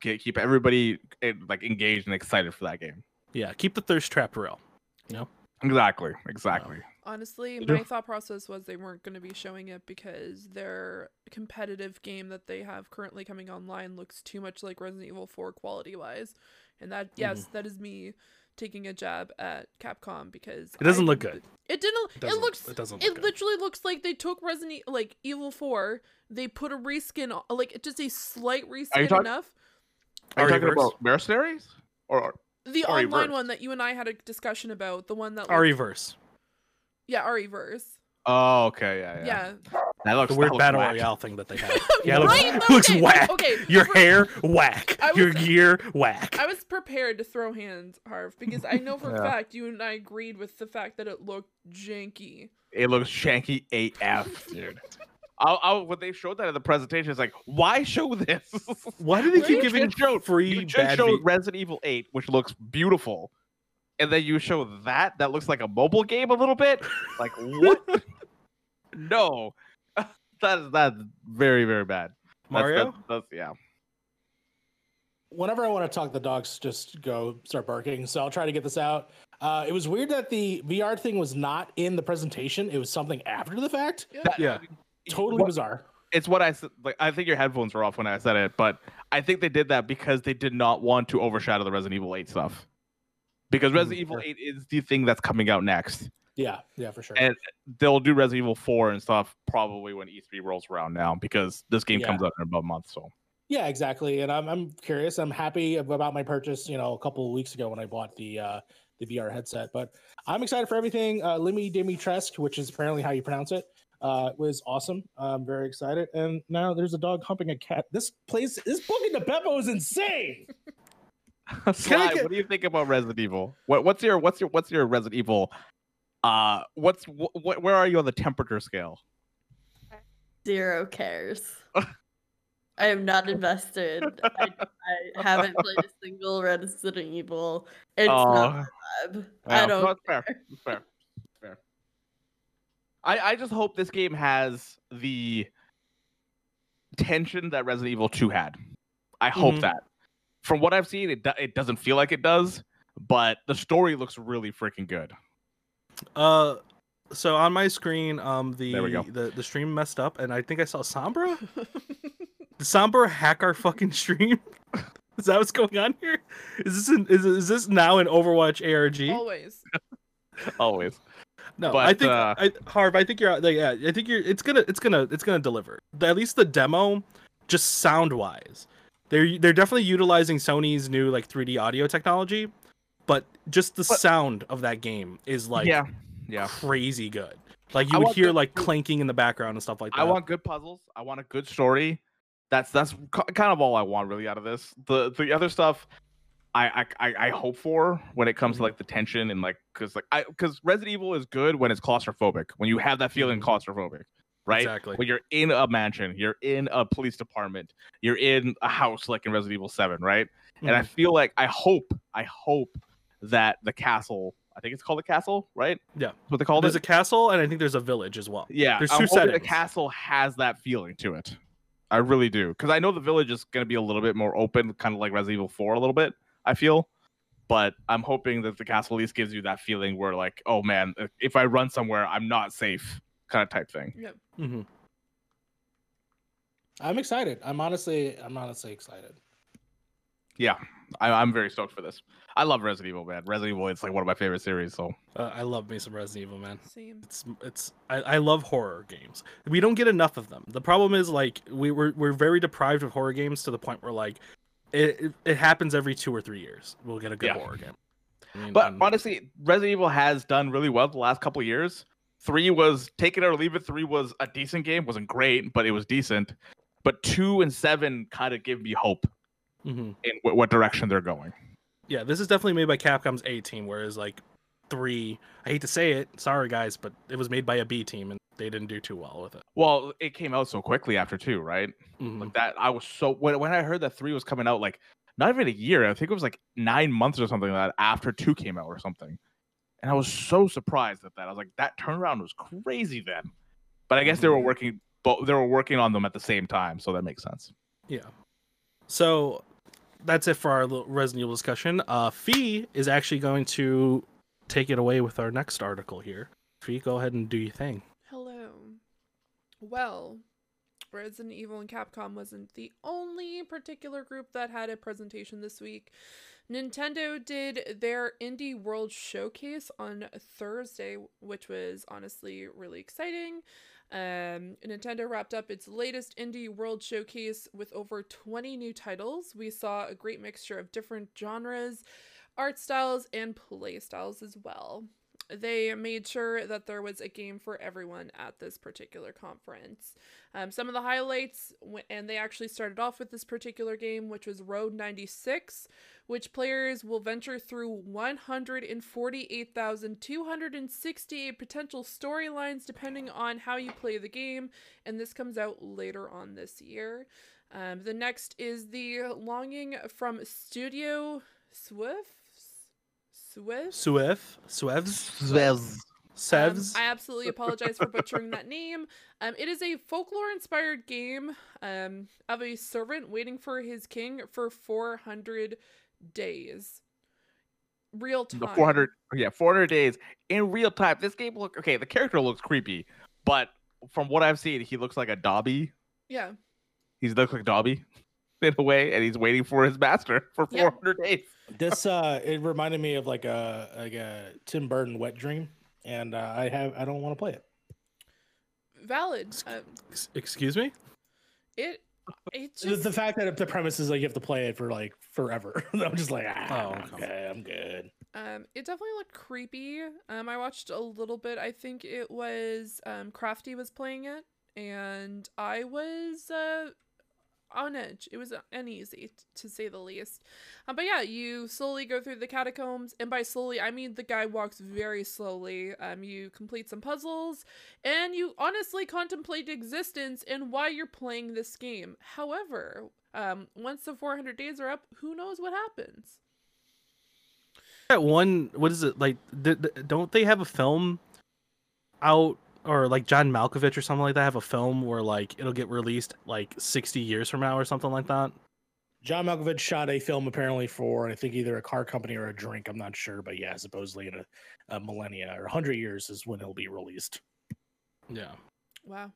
Keep everybody eh, like engaged and excited for that game. Yeah, keep the thirst trap real. Yeah. Exactly, exactly. Honestly, my thought process was they weren't going to be showing it because their competitive game that they have currently coming online looks too much like Resident Evil 4 quality wise. And that, yes, that is me taking a jab at Capcom because It doesn't I- look good. It didn't. It, doesn't- looks. it doesn't It look good. literally looks like they took Resident E- like Evil Four. They put a reskin, on- like just a slight reskin talk- enough. Are you talking RE-verse? about mercenaries? Or The RE online verse. one that you and I had a discussion about, the one that RE looked- verse. yeah, RE-verse. oh, okay, yeah, yeah. Yeah, That looks The that weird looks battle whack. royale thing that they have. Yeah, it looks, Right? it No, looks okay, whack. okay, Your for- hair, whack. I Your gear, whack. I was prepared to throw hands, Harv, because I know for a Yeah. fact you and I agreed with the fact that it looked janky. It looks shanky AF, dude. I'll, I'll, when they showed that in the presentation, it's like, why show this? Why do they keep You giving just showed, free you just showed V- Resident Evil 8, which looks beautiful, and then you show that that looks like a mobile game a little bit. Like what? no, that is that's very very bad. Mario? that's, that's, yeah. whenever I want to talk, the dogs just go start barking. So I'll try to get this out. Uh, it was weird that the VR thing was not in the presentation. It was something after the fact. That- Yeah. Totally What- bizarre. it's what I said. Like I think your headphones were off when I said it, but I think they did that because they did not want to overshadow the Resident Evil 8 stuff. Because Resident Evil 8 is the thing that's coming out next. Yeah, yeah, for sure. And they'll do Resident Evil 4 and stuff probably when E3 rolls around now because this game Yeah. comes out in about a month. So yeah, exactly. And I'm I'm curious. I'm happy about my purchase. You know, a couple of weeks ago when I bought the uh, the VR headset. But I'm excited for everything. Uh, Limmy Dimitrescu, which is apparently how you pronounce it, uh, was awesome. I'm very excited. And now there's a dog humping a cat. This place, this Buca de Beppo is insane. Sly, get- what do you think about Resident Evil? What, what's your what's your what's your Resident Evil? Uh, what's wh- wh- where are you on the temperature scale? Zero cares. I am not invested. I, I haven't played a single Resident Evil. It's not Oh. my vibe. Yeah, I don't. no, it's fair. It's fair. It's fair. I I just hope this game has the tension that Resident Evil 2 had. I hope Mhm. that. From what I've seen, it do- it doesn't feel like it does, but the story looks really freaking good. Uh, so on my screen, um, the There we go. the the stream messed up, and I think I saw Sombra. Did Sombra hack our fucking stream? is that what's going on here? Is this an, is is this now an Overwatch ARG? Always. Always. no, but, I think uh, I, Harv. I think you're out- like, yeah. I think you're. It's gonna it's gonna it's gonna deliver. At least the demo, just sound wise, they're they're definitely utilizing Sony's new like 3D audio technology, but just the But- sound of that game is like yeah. Yeah. crazy good. Like you I would hear the- like clanking in the background and stuff like that. I want good puzzles. I want a good story. That's that's kind of all I want really out of this. The the other stuff, I I I, I hope for when it comes to Mhm. like the tension and like because like I because Resident Evil is good when it's claustrophobic when you have that feeling Mhm. claustrophobic, right? Exactly. When you're in a mansion, you're in a police department, you're in a house like in Resident Evil Seven, right? And I Mhm. feel like I hope I hope that the castle. I think it's called the castle, right? Yeah. That's what they called there's it. a castle and I think there's a village as well. Yeah, There's I'm two hoping the castle has that feeling to it. I really do, because I know the village is going to be a little bit more open, kind of like Resident Evil 4 a little bit. I feel, but I'm hoping that the castle at least gives you that feeling where, like, oh man, if- if I run somewhere, I'm not safe, kind of type thing. Yep. hmm I'm excited. I'm honestly, I'm honestly excited. Yeah, I, I'm very stoked for this. I love Resident Evil, man. Resident Evil, it's like one of my favorite series. So Uh, I love me some Resident Evil, man. Same. It's it's I, I love horror games. We don't get enough of them. The problem is like we we're, we're very deprived of horror games to the point where like it it, it happens every two or three years. We'll get a good Yeah. horror game. I mean, But um, honestly, Resident Evil has done really well the last couple of years. Three was take it or leave it. Three was a decent game, wasn't great, but it was decent. But two and seven kind of give me hope mhm. in wh- what direction they're going. yeah, this is definitely made by Capcom's A team, whereas like three, I hate to say it, sorry guys, but it was made by a B team and they didn't do too well with it. Well, it came out so quickly after two, right? Mhm. Like that, I was so when when I heard that three was coming out, like not even a year. I think it was like nine months or something like that after two came out or something. And I was so surprised at that. I was like, that turnaround was crazy then. But I guess they were Mhm. working, but they were working on them at the same time, so that makes sense. Yeah. So that's it for our little Resident Evil discussion. Uh, Fee is actually going to take it away with our next article here. Fee, go ahead and do your thing. Hello. Well, Resident Evil and Capcom wasn't the only particular group that had a presentation this week. Nintendo did their Indie World Showcase on Thursday, which was honestly really exciting. Um, Nintendo wrapped up its latest Indie World Showcase with over 20 new titles. We saw a great mixture of different genres, art styles, and play styles as well they made sure that there was a game for everyone at this particular conference. Um, some of the highlights, and they actually started off with this particular game, which was Road 96, which players will venture through 148,268 potential storylines depending on how you play the game, and this comes out later on this year. Um, the next is the Longing from Studio Swift Suez. Suev, Suevs, Zwez. Sevs. Um, I absolutely apologize for butchering that name. Um, it is a folklore-inspired game um, of a servant waiting for his king for 400 days. Real time. The 400, yeah, 400 days in real time. This game look okay. The character looks creepy, but from what I've seen, he looks like a Dobby. Yeah. He looks like Dobby in a way, and he's waiting for his master for Yeah. 400 days. This uh, it reminded me of like a like a Tim Burton wet dream, and uh, I have I don't want to play it. Valid. Um, Ex- Excuse me. it. It's The, just the fact that the premise is like you have to play it for like forever. I'm just like, ah, Oh, okay. I'm good. Um, it definitely looked creepy. Um, I watched a little bit. I think it was um Crafty was playing it, and I was uh on edge. It was uneasy to say the least. Um, but yeah, you slowly go through the catacombs, and by slowly I mean the guy walks very slowly. Um, you complete some puzzles, and you honestly contemplate existence and why you're playing this game. However, um, once the 400 days are up, who knows what happens? That one, what is it like? Th- th- don't they have a film out, or like John Malkovich or something like that? Have a film where like it'll get released like sixty years from now or something like that. John Malkovich shot a film apparently for I think either a car company or a drink. I'm not sure, but yeah, supposedly in a, a millennia or hundred years is when it'll be released. Yeah. Wow.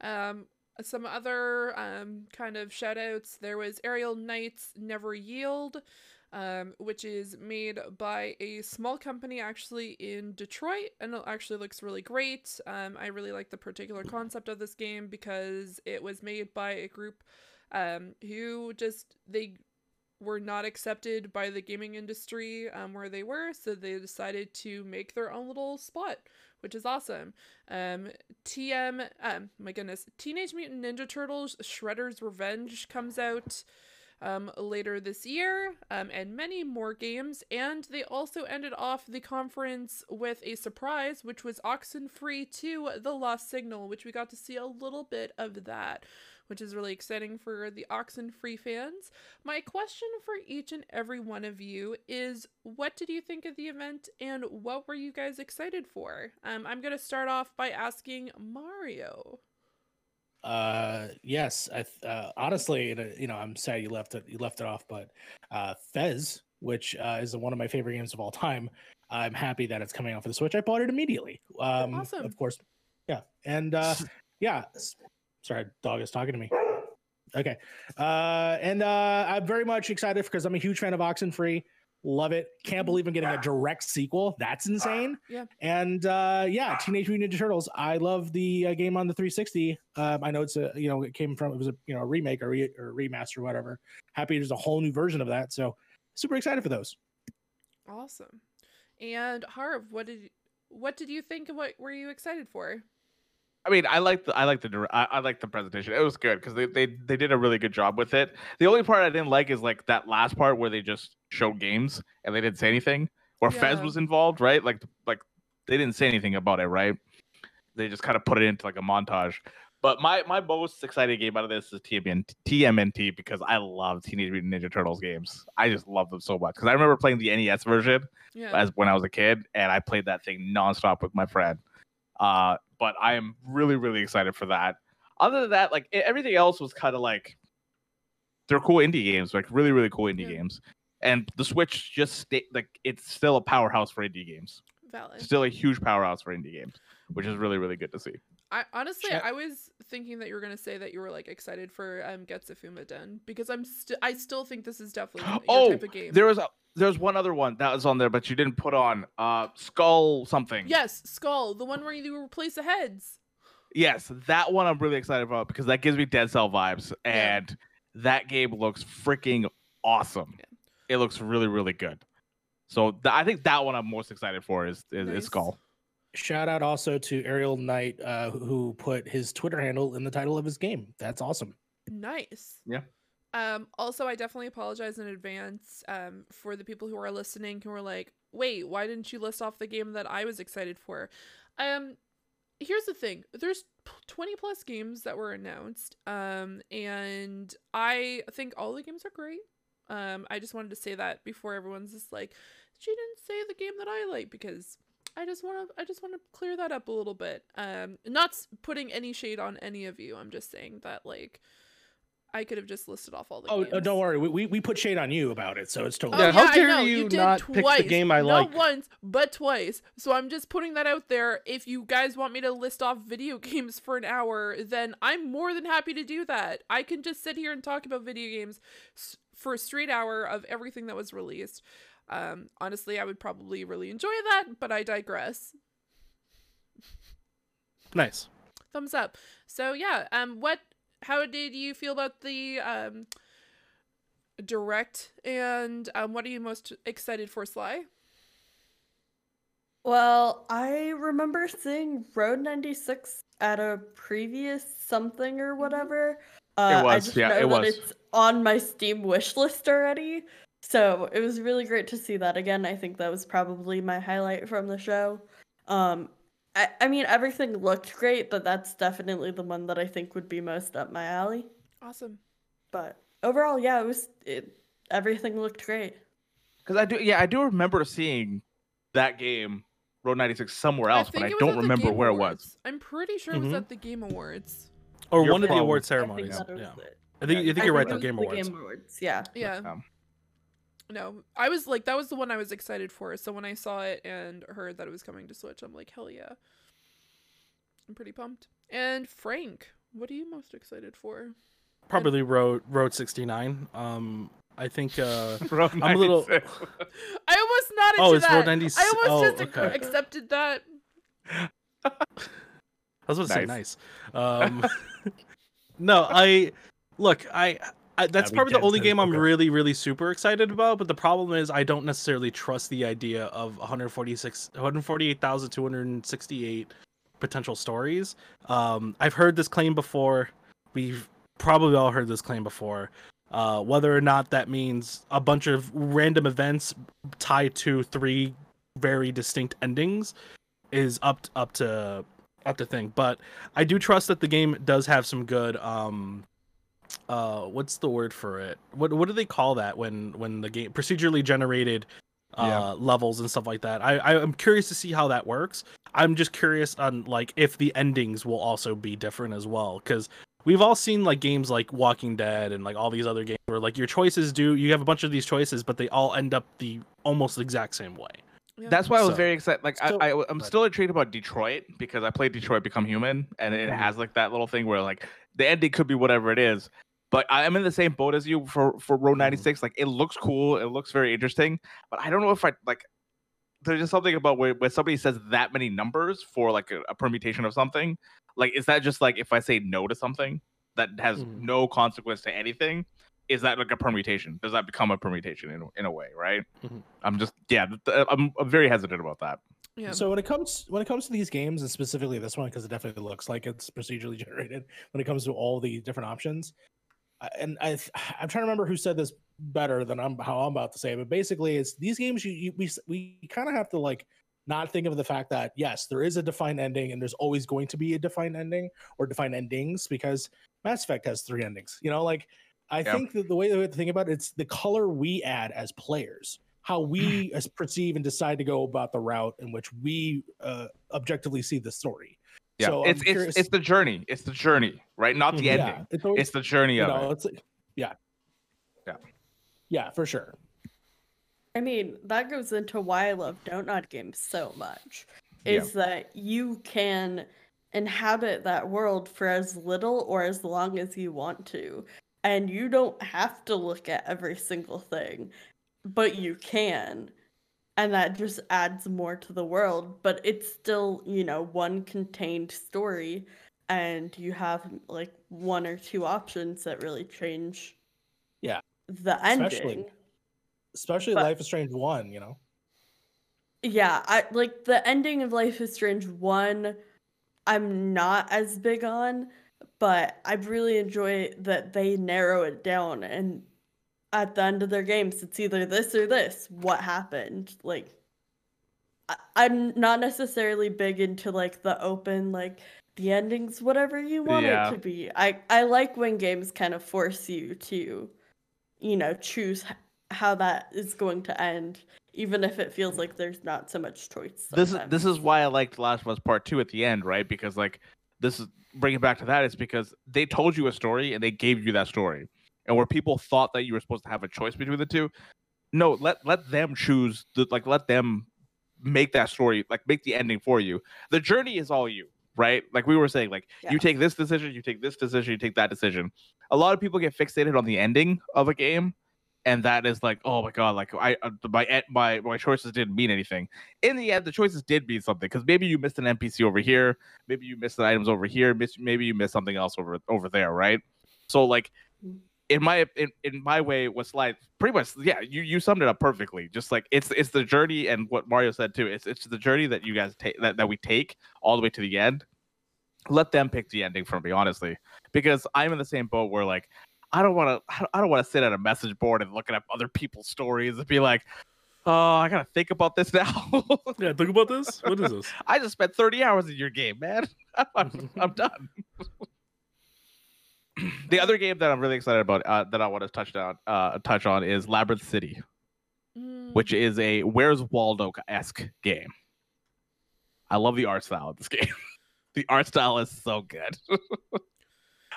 Um, some other um, kind of shout outs. There was Aerial Knights Never Yield, um, which is made by a small company actually in Detroit, and it actually looks really great. Um, I really like the particular concept of this game because it was made by a group um, who just they were not accepted by the gaming industry um, where they were, so they decided to make their own little spot, which is awesome. Um, TM, um, my goodness, Teenage Mutant Ninja Turtles: Shredder's Revenge comes out um, later this year, um, and many more games. And they also ended off the conference with a surprise, which was Oxenfree 2: The Lost Signal, which we got to see a little bit of that. Which is really exciting for the Oxenfree fans. My question for each and every one of you is what did you think of the event and what were you guys excited for? Um, I'm going to start off by asking Mario. Uh, yes, I uh, honestly, uh, you know, I'm sad you left it you left it off, but uh, Fez, which uh, is one of my favorite games of all time, I'm happy that it's coming out for the Switch. I bought it immediately. Um, Awesome. Of course, yeah, and uh, yeah. Sorry, dog is talking to me. Okay, uh, and uh, I'm very much excited because I'm a huge fan of Oxen Oxenfree. Love it. Can't believe I'm getting a direct sequel. That's insane. Yeah. And uh, yeah, Teenage Mutant Ninja Turtles. I love the uh, game on the 360. Um, I know it's a you know it came from it was a you know a remake or, re- or remaster or whatever. Happy there's a whole new version of that. So super excited for those. Awesome. And Harv, what did what did you think and what were you excited for? I mean, I like the I like the I, I like the presentation. It was good because they, they they did a really good job with it. The only part I didn't like is like that last part where they just showed games and they didn't say anything, or Fez was involved, right? Like like they didn't say anything about it, right? They just kind of put it into like a montage. But my my most exciting game out of this is TMNT, TMNT because I love Teenage Mutant Ninja Turtles games. I just love them so much because I remember playing the NES version Yeah. as when I was a kid, and I played that thing nonstop with my friend. Uh, but I am really, really excited for that. Other than that, like everything else was kind of like they're cool indie games, like really, really cool indie Yeah. games. And the Switch just stay like it's still a powerhouse for indie games. Valid. Still a huge powerhouse for indie games, which is really, really good to see. I honestly, Chat- I was thinking that you were gonna say that you were like excited for um Getsu Fuma Den because I'm still, I still think this is definitely your Oh, type of game. There was a, there was one other one that was on there, but you didn't put on. Uh, Skul something. Yes, Skul, the one where you replace the heads. Yes, that one I'm really excited about because that gives me Dead Cell vibes, Yeah. and that game looks freaking awesome. Yeah. It looks really, really good. So th- I think that one I'm most excited for is is, Nice. is Skul. Shout out also to Aerial Knight, uh, who put his Twitter handle in the title of his game. That's awesome. Nice. Yeah. Um, also, I definitely apologize in advance um, for the people who are listening who are like, wait, why didn't you list off the game that I was excited for? Um, here's the thing there's 20 plus games that were announced, um, and I think all the games are great. Um, I just wanted to say that before everyone's just like, she didn't say the game that I like because I just want to I just want to clear that up a little bit. Um not putting any shade on any of you. I'm just saying that like I could have just listed off all the Oh, games. don't worry. We, we we put shade on you about it, so it's totally. Oh, Yeah, how I dare know, you did not pick the twice. game I Not like? once, but twice. So I'm just putting that out there. If you guys want me to list off video games for an hour, then I'm more than happy to do that. I can just sit here and talk about video games for a straight hour of everything that was released. Um, honestly, I would probably really enjoy that, but I digress. Nice. Thumbs up. So yeah, um, what? How did you feel about the um direct, and um, what are you most excited for, Sly? Well, I remember seeing Road 96 at a previous something or whatever. Uh, I was, just yeah, know it that was. it's on my Steam wish list already. So it was really great to see that again. I think that was probably my highlight from the show. Um, I, I mean, everything looked great, but that's definitely the one that I think would be most up my alley. Awesome. But overall, yeah, it was it. Everything looked great. Because I do, yeah, I do remember seeing that game, Road 96, somewhere else, but I don't remember Game where it was. I'm pretty sure it was Mhm. at the Game Awards. Or You're one of the probably- award I ceremonies. think that was Yeah. I think, I think I you're right. it The Game Awards. Game Awards, yeah. Yeah. Um, No, I was like, that was the one I was excited for. So when I saw it and heard that it was coming to Switch, I'm like, hell yeah. I'm pretty pumped. And Frank, what are you most excited for? Probably Road Road 69. Um, I think. Uh, Road I'm a little- 96. I almost nodded Oh, to it's that. Road 96 I almost oh, just okay. accepted that. I was going to say Nice. nice. Um, no, I look. I, I that's probably the only game I'm poker. really, really super excited about. But the problem is, I don't necessarily trust the idea of 146, 148,268 potential stories. Um, I've heard this claim before. We've probably all heard this claim before. Uh, whether or not that means a bunch of random events tied to three very distinct endings is up up to up to thing. But I do trust that the game does have some good um uh what's the word for it? What what do they call that when when the game procedurally generated uh Yeah. levels and stuff like that. I, I I'm curious to see how that works. I'm just curious on like if the endings will also be different as well cuz we've all seen like games like Walking Dead and like all these other games where like your choices do you have a bunch of these choices but they all end up the almost exact same way. Yeah. That's why I was So- very excited. Like So- I, I, I'm But- still intrigued about Detroit because I played Detroit Become Human, and it Mhm. has like that little thing where like the ending could be whatever it is. But I am in the same boat as you for for Road 96. Like it looks cool, it looks very interesting, but I don't know if I like. There's just something about where, when somebody says that many numbers for like a, a permutation of something. Like, is that just like if I say no to something that has Mhm. no consequence to anything? Is that like a permutation? Does that become a permutation in, in a way, right? Mhm. I'm just yeah, th- th- I'm, I'm very hesitant about that. yeah. So when it comes when it comes to these games, and specifically this one, because it definitely looks like it's procedurally generated. When it comes to all the different options, I- and I I'm trying to remember who said this better than I'm how I'm about to say, it, but basically, it's these games you, you we we kind of have to like not think of the fact that yes, there is a defined ending, and there's always going to be a defined ending or defined endings because Mass Effect has three endings. You know, like I think that the way that to think about it, it's the color we add as players, how we as perceive and decide to go about the route in which we uh, objectively see the story. Yeah, So it's it's it's the journey. It's the journey, right? Not the Mhm. ending. It's, always, It's the journey you of know, it. it's like- yeah, Yeah. yeah, for sure. I mean, that goes into why I love Dontnod games so much. Yeah. Is that you can inhabit that world for as little or as long as you want to. And you don't have to look at every single thing, but you can. And that just adds more to the world, but it's still, you know, one contained story and you have like one or two options that really change Yeah. the Especially- ending. Especially But- Life is Strange one, you know. Yeah, I like the ending of Life is Strange 1 I'm not as big on, but I really enjoy that they narrow it down and at the end of their games it's either this or this. What happened? Like I- I'm not necessarily big into like the open like the endings whatever you want Yeah. it to be. I I like when games kind of force you to you know choose how that is going to end even if it feels like there's not so much choice. this is this is why I liked Last of Us Part Two at the end, right? Because like this is bringing back to that is because they told you a story and they gave you that story, and where people thought that you were supposed to have a choice between the two, no, let let them choose. The, like let them make that story, like make the ending for you. The journey is all you, right? Like we were saying, like you take this decision, you take this decision, you take that decision. A lot of people get fixated on the ending of a game. And that is like, oh my god, like I uh, my my my choices didn't mean anything in the end, the choices did mean something because maybe you missed an NPC over here, maybe you missed the items over here, miss, maybe you missed something else over over there, right? So like. In my in, in my way was like pretty much yeah, you you summed it up perfectly. Just like it's it's the journey and what Mario said too. It's it's the journey that you guys take that, that we take all the way to the end. Let them pick the ending for me, honestly, because I'm in the same boat where like. I don't want to. I don't want to sit at a message board and looking at other people's stories and be like, "Oh, I gotta think about this now." Yeah, think about this. What is this? I just spent 30 hours in your game, man. I'm, I'm done. the other game that I'm really excited about uh, that I want to touch down, uh, touch on is Labyrinth City, Mm, which is a Where's Waldo esque game. I love the art style of this game. the art style is so good.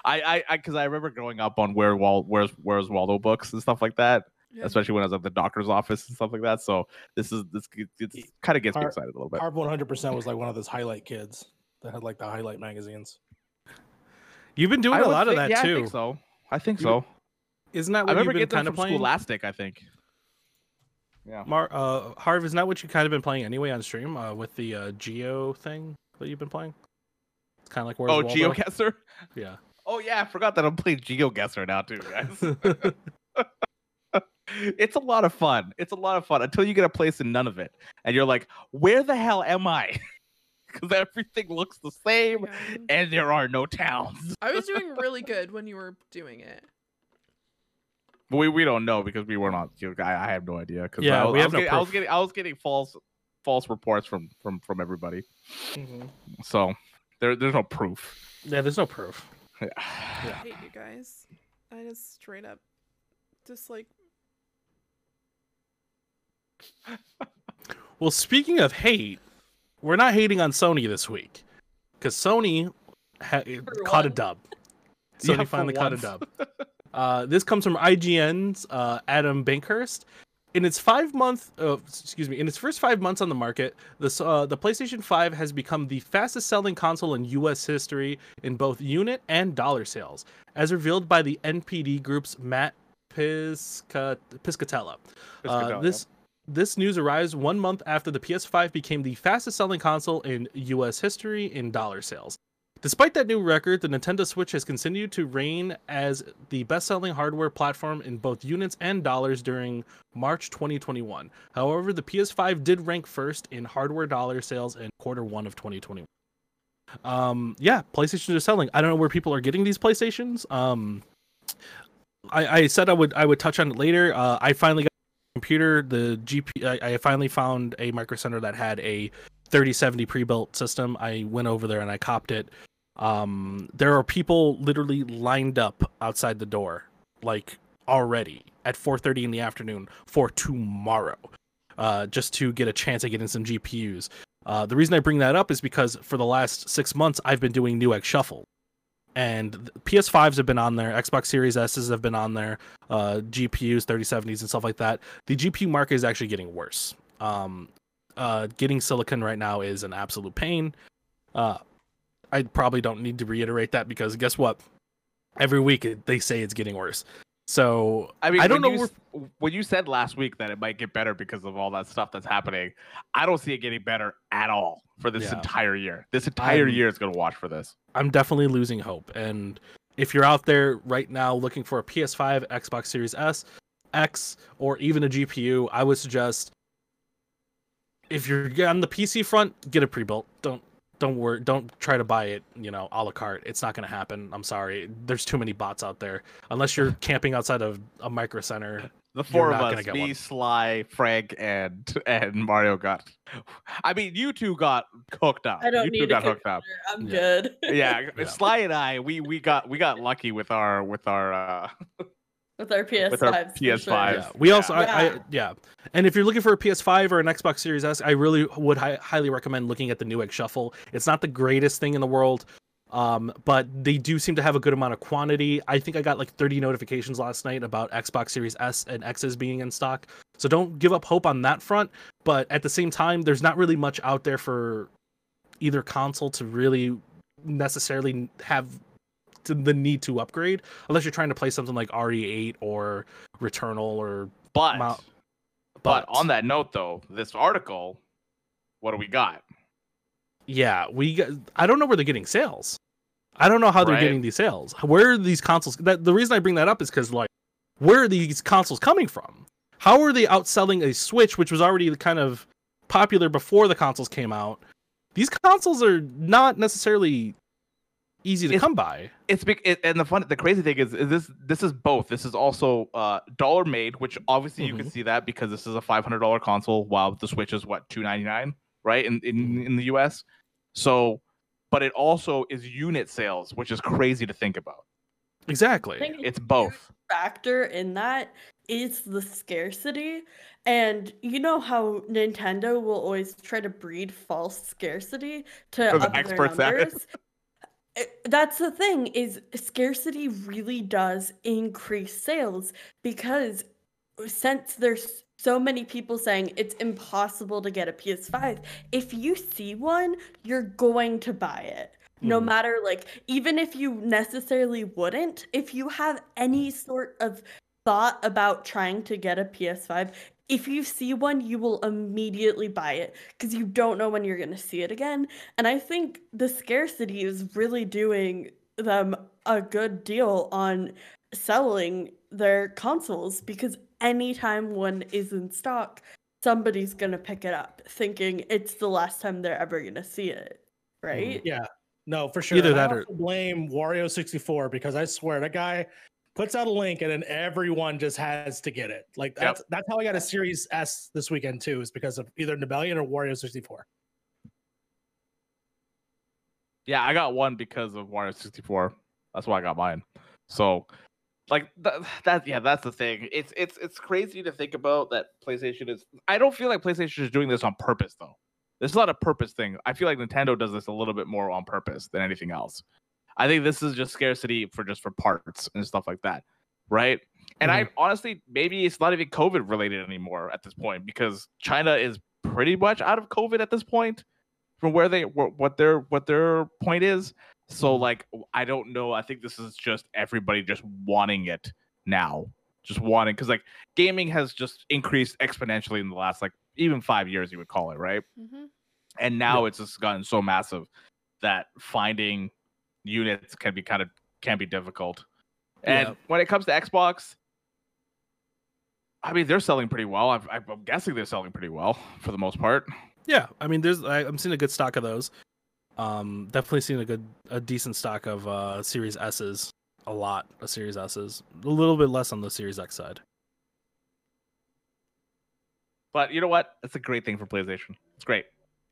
I, I, I, because I remember growing up on Where Wal, Where's Where's Waldo books and stuff like that, yeah. especially when I was at the doctor's office and stuff like that. So this is this it's, kind of gets me excited a little bit. Harv 100% was like one of those highlight kids that had like the highlight magazines. You've been doing I a would lot of that yeah, I too. think so. I think so. Isn't that I what remember you've been getting kind of playing? Scholastic. I think. Yeah. Mar- uh, Harv, isn't that what you've kind of been playing anyway on stream uh, with the uh, Geo thing that you've been playing? It's kind of like where's Oh, Waldo? GeoGuessr. Yeah. Oh yeah, I forgot that I'm playing GeoGuessr now too, guys. it's a lot of fun. It's a lot of fun until you get a place in none of it, and you're like, "Where the hell am I?" Because everything looks the same, Yeah. and there are no towns. I was doing really good when you were doing it. We, we don't know because we were not. you I, I have no idea. Cause Yeah, I, was- we I have was no getting, I was getting I was getting false false reports from from from everybody. Mhm. So there there's no proof. Yeah, there's no proof. I hate you guys. I just straight up dislike. Well, speaking of hate, we're not hating on Sony this week because Sony ha- caught a dub. Yeah, Sony for finally caught a dub. Uh, this comes from IGN's uh, Adam Bankhurst. In its five month, uh, excuse me, in its first five months on the market, the uh, the PlayStation 5 has become the fastest selling console in U.S. history in both unit and dollar sales, as revealed by the NPD Group's Matt Pisca- Piscatella. Uh, Piscatella, this this news arrives one month after the PS5 became the fastest selling console in US history in dollar sales. Despite that new record, the Nintendo Switch has continued to reign as the best selling hardware platform in both units and dollars during March 2021. However, the PS5 did rank first in hardware dollar sales in quarter one of 2021. Um, yeah, PlayStations are selling. I don't know where people are getting these PlayStations. Um, I, I said I would I would touch on it later. Uh, I finally got computer. The GP. I, I finally found a Micro Center that had a 3070 pre-built system. I went over there and I copped it. Um, there are people literally lined up outside the door, like already at 4:30 in the afternoon for tomorrow, uh, just to get a chance at getting some GPUs. Uh, the reason I bring that up is because for the last six months I've been doing Newegg Shuffle, and PS5s have been on there, Xbox Series S's have been on there, uh, GPUs, 3070s, and stuff like that. The GPU market is actually getting worse. Um, uh, getting silicon right now is an absolute pain. Uh, I probably don't need to reiterate that because guess what? Every week they say it's getting worse. So I mean, I don't know You, where- when you said last week that it might get better because of all that stuff that's happening, I don't see it getting better at all for this Yeah. entire year. This entire I'm- year is going to watch for this. I'm definitely losing hope. And if you're out there right now looking for a PS5, Xbox Series S, X, or even a GPU, I would suggest if you're on the PC front, get a pre-built. Don't don't worry. Don't try to buy it. You know, a la carte. It's not going to happen. I'm sorry. There's too many bots out there. Unless you're camping outside of a micro center. The four of not us, gonna me, one. Sly, Frank, and and Mario got. I mean, you two got hooked up. I don't you two need a got hooked up. I'm Yeah. good. Yeah, Yeah. Sly and I, we we got we got lucky with our with our uh With our PS5s. With our for sure. PS5s. Yeah. We also, I, I, Yeah. yeah. And if you're looking for a PS5 or an Xbox Series S, I really would hi- highly recommend looking at the Newegg Shuffle. It's not the greatest thing in the world, um, but they do seem to have a good amount of quantity. I think I got like 30 notifications last night about Xbox Series S and X's being in stock. So don't give up hope on that front. But at the same time, there's not really much out there for either console to really necessarily have to the need to upgrade unless you're trying to play something like RE8 or Returnal or but Mount- but on that note though, this article, what do we got? yeah, we got, I don't know where they're getting sales. I don't know how they're Right. getting these sales. Where are these consoles? That the reason I bring that up is because like, where are these consoles coming from? How are they outselling a Switch, which was already kind of popular before the consoles came out? These consoles are not necessarily easy to It's- come by. It's big, it, and the fun, the crazy thing is, is this this is both. This is also uh dollar made, which obviously you can see that because this is a five hundred dollar console, while the Switch is what two ninety nine, right? In in in the U.S. So, but it also is unit sales, which is crazy to think about. Exactly. It's both. factor in that is the scarcity. And you know how Nintendo will always try to breed false scarcity to For the up their experts at it. numbers. It- That's the thing is scarcity really does increase sales because since there's so many people saying it's impossible to get a PS5, if you see one, you're going to buy it no Mhm. matter like even if you necessarily wouldn't if you have any sort of thought about trying to get a ps5 if you see one you will immediately buy it because you don't know when you're going to see it again. And i think the scarcity is really doing them a good deal on selling their consoles because anytime one is in stock somebody's going to pick it up thinking it's the last time they're ever going to see it mm-hmm. right? Yeah, no, for sure. Either And I that or- blame Wario sixty four because I swear that guy puts out a link and then everyone just has to get it. Like Yep. that's that's how I got a Series S this weekend too, is because of either Nebellion or Wario sixty four. Yeah, I got one because of Wario 64. That's why I got mine. So, like that, that yeah, that's the thing. It's it's it's crazy to think about that PlayStation is. I don't feel like PlayStation is doing this on purpose though. This is not a purpose thing. I feel like Nintendo does this a little bit more on purpose than anything else. I think this is just scarcity for just for parts and stuff like that, right? And I honestly, maybe it's not even COVID related anymore at this point because China is pretty much out of COVID at this point from where they what their what their point is. So like I don't know. I think this is just everybody just wanting it now, just wanting because like gaming has just increased exponentially in the last like even five years you would call it right, hmm and now it's just gotten so massive that finding units can be kind of can be difficult. And Yeah. when it comes to Xbox, I mean they're selling pretty well. I've, I'm guessing they're selling pretty well for the most part. Yeah, I mean, there's I, I'm seeing a good stock of those. Um, definitely seeing a good, a decent stock of uh Series S's. A lot of Series S's. A little bit less on the Series X side. But you know what? It's a great thing for PlayStation. It's great.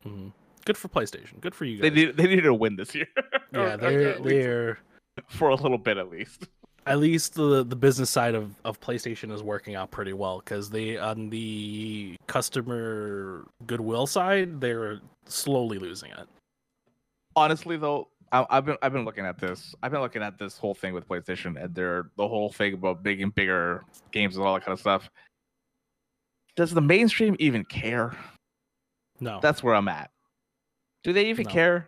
hmm Good for PlayStation. Good for you They need they needed to win this year. Yeah, or they're they're for a little bit at least. at least the the business side of of PlayStation is working out pretty well because they on the customer goodwill side they're slowly losing it. Honestly, though, I, I've been I've been looking at this. I've been looking at this whole thing with PlayStation and their the whole thing about big and bigger games and all that kind of stuff. Does the mainstream even care? No, That's where I'm at. Do they even No. care?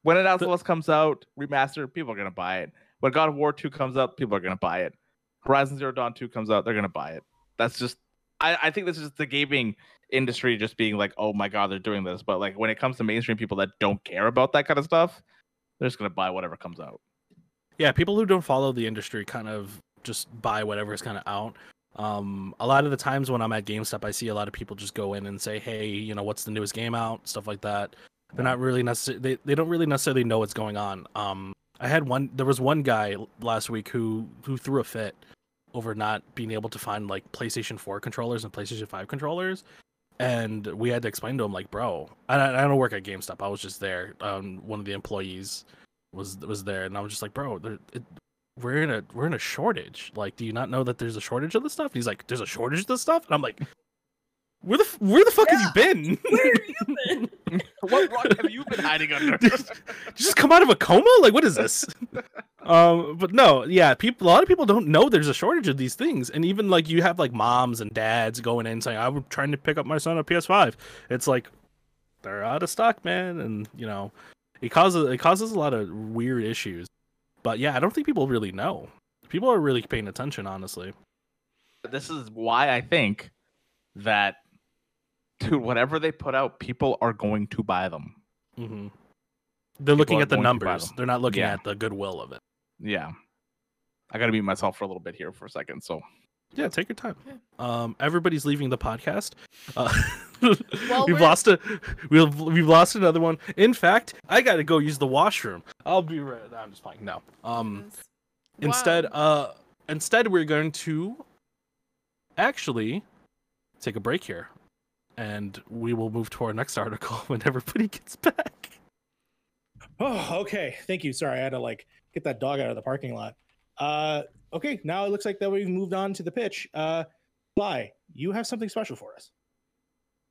When an Last The- comes out, remastered, people are gonna buy it. When God of War 2 comes out, people are gonna buy it. Horizon Zero Dawn 2 comes out, they're gonna buy it. That's just I, I think this is the gaming industry just being like, oh my god, they're doing this. But like when it comes to mainstream people that don't care about that kind of stuff, they're just gonna buy whatever comes out. yeah, people who don't follow the industry kind of just buy whatever's kind of out. Um, a lot of the times when I'm at GameStop, I see a lot of people just go in and say, "Hey, you know, what's the newest game out?" Stuff like that. They're not really necessarily they, they don't really necessarily know what's going on. Um, I had one. There was one guy last week who who threw a fit over not being able to find like PlayStation 4 controllers and PlayStation 5 controllers. And we had to explain to him like, bro, I, I don't work at GameStop. I was just there. Um, one of the employees was was there, and I was just like, bro, there, it, we're in a we're in a shortage. Like, do you not know that there's a shortage of this stuff? And he's like, there's a shortage of this stuff, and I'm like, where the f- where the fuck have you been? Where have you been? What rock have you been hiding under? Did you just come out of a coma? Like, what is this? um, but no, yeah, people. A lot of people don't know there's a shortage of these things, and even like you have like moms and dads going in saying, "I'm trying to pick up my son a PS5." It's like they're out of stock, man, and you know, it causes it causes a lot of weird issues. But yeah, I don't think people really know. People are really paying attention, honestly. this is why I think that dude, whatever they put out, people are going to buy them. Mm-hmm. They're looking at the going to buy numbers. They're not looking Yeah. at the goodwill of it. Yeah. I gotta mute myself for a little bit here for a second. So Yeah, take your time. Yeah. Um, everybody's leaving the podcast. Uh, Well, we've we're- lost a, we've we've lost another one. In fact, I got to go use the washroom. I'll be right. I'm just playing. No. Um, Goodness. instead, uh, instead we're going to actually take a break here, and we will move to our next article when everybody gets back. Oh, okay. Thank you. Sorry, I had to like get that dog out of the parking lot. Uh, okay. Now it looks like that we've moved on to the pitch. Uh, Fly, you have something special for us.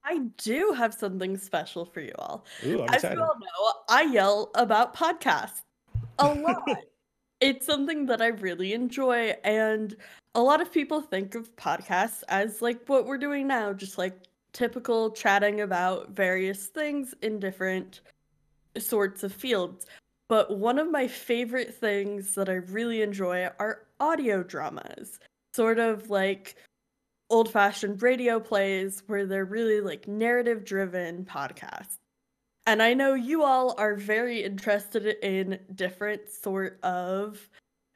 I do have something special for you all. Ooh, I'm As excited. you all know, I yell about podcasts a lot. it's something that I really enjoy, and a lot of people think of podcasts as like what we're doing now, just like typical chatting about various things in different sorts of fields. But one of my favorite things that I really enjoy are audio dramas, sort of like old fashioned radio plays where they're really like narrative driven podcasts. And I know you all are very interested in different sort of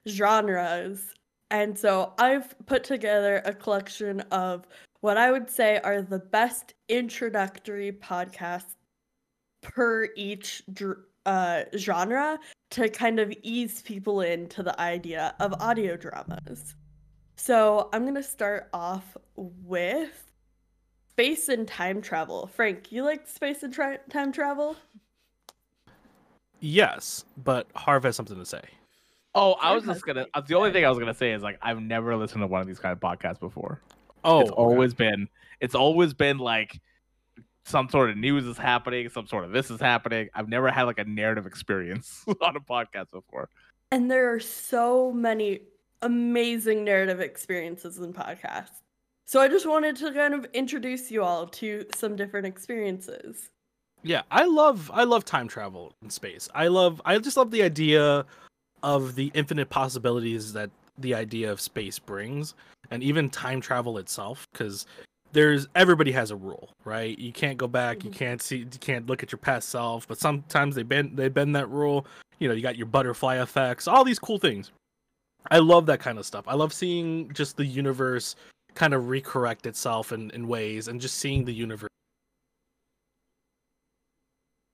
genres. And so I've put together a collection of what I would say are the best introductory podcasts per each dr- uh, genre to kind of ease people into the idea of audio dramas. So I'm going to start off with space and time travel. Frank, you like space and tri- time travel? Yes, but Harv has something to say. Oh, I was just gonna uh, the only thing I was gonna say is like I've never listened to one of these kind of podcasts before. Oh, it's always been it's always been like some sort of news is happening, some sort of this is happening. I've never had like a narrative experience on a podcast before. And there are so many amazing narrative experiences in podcasts. So I just wanted to kind of introduce you all to some different experiences. Yeah, I love I love time travel in space. I love I just love the idea of the infinite possibilities that the idea of space brings and even time travel itself cuz there's everybody has a rule, right? You can't go back, you Mhm. can't see you can't look at your past self, but sometimes they bend they bend that rule. You know, you got your butterfly effects, all these cool things. I love that kind of stuff. I love seeing just the universe kind of recorrect itself in, in ways and just seeing the universe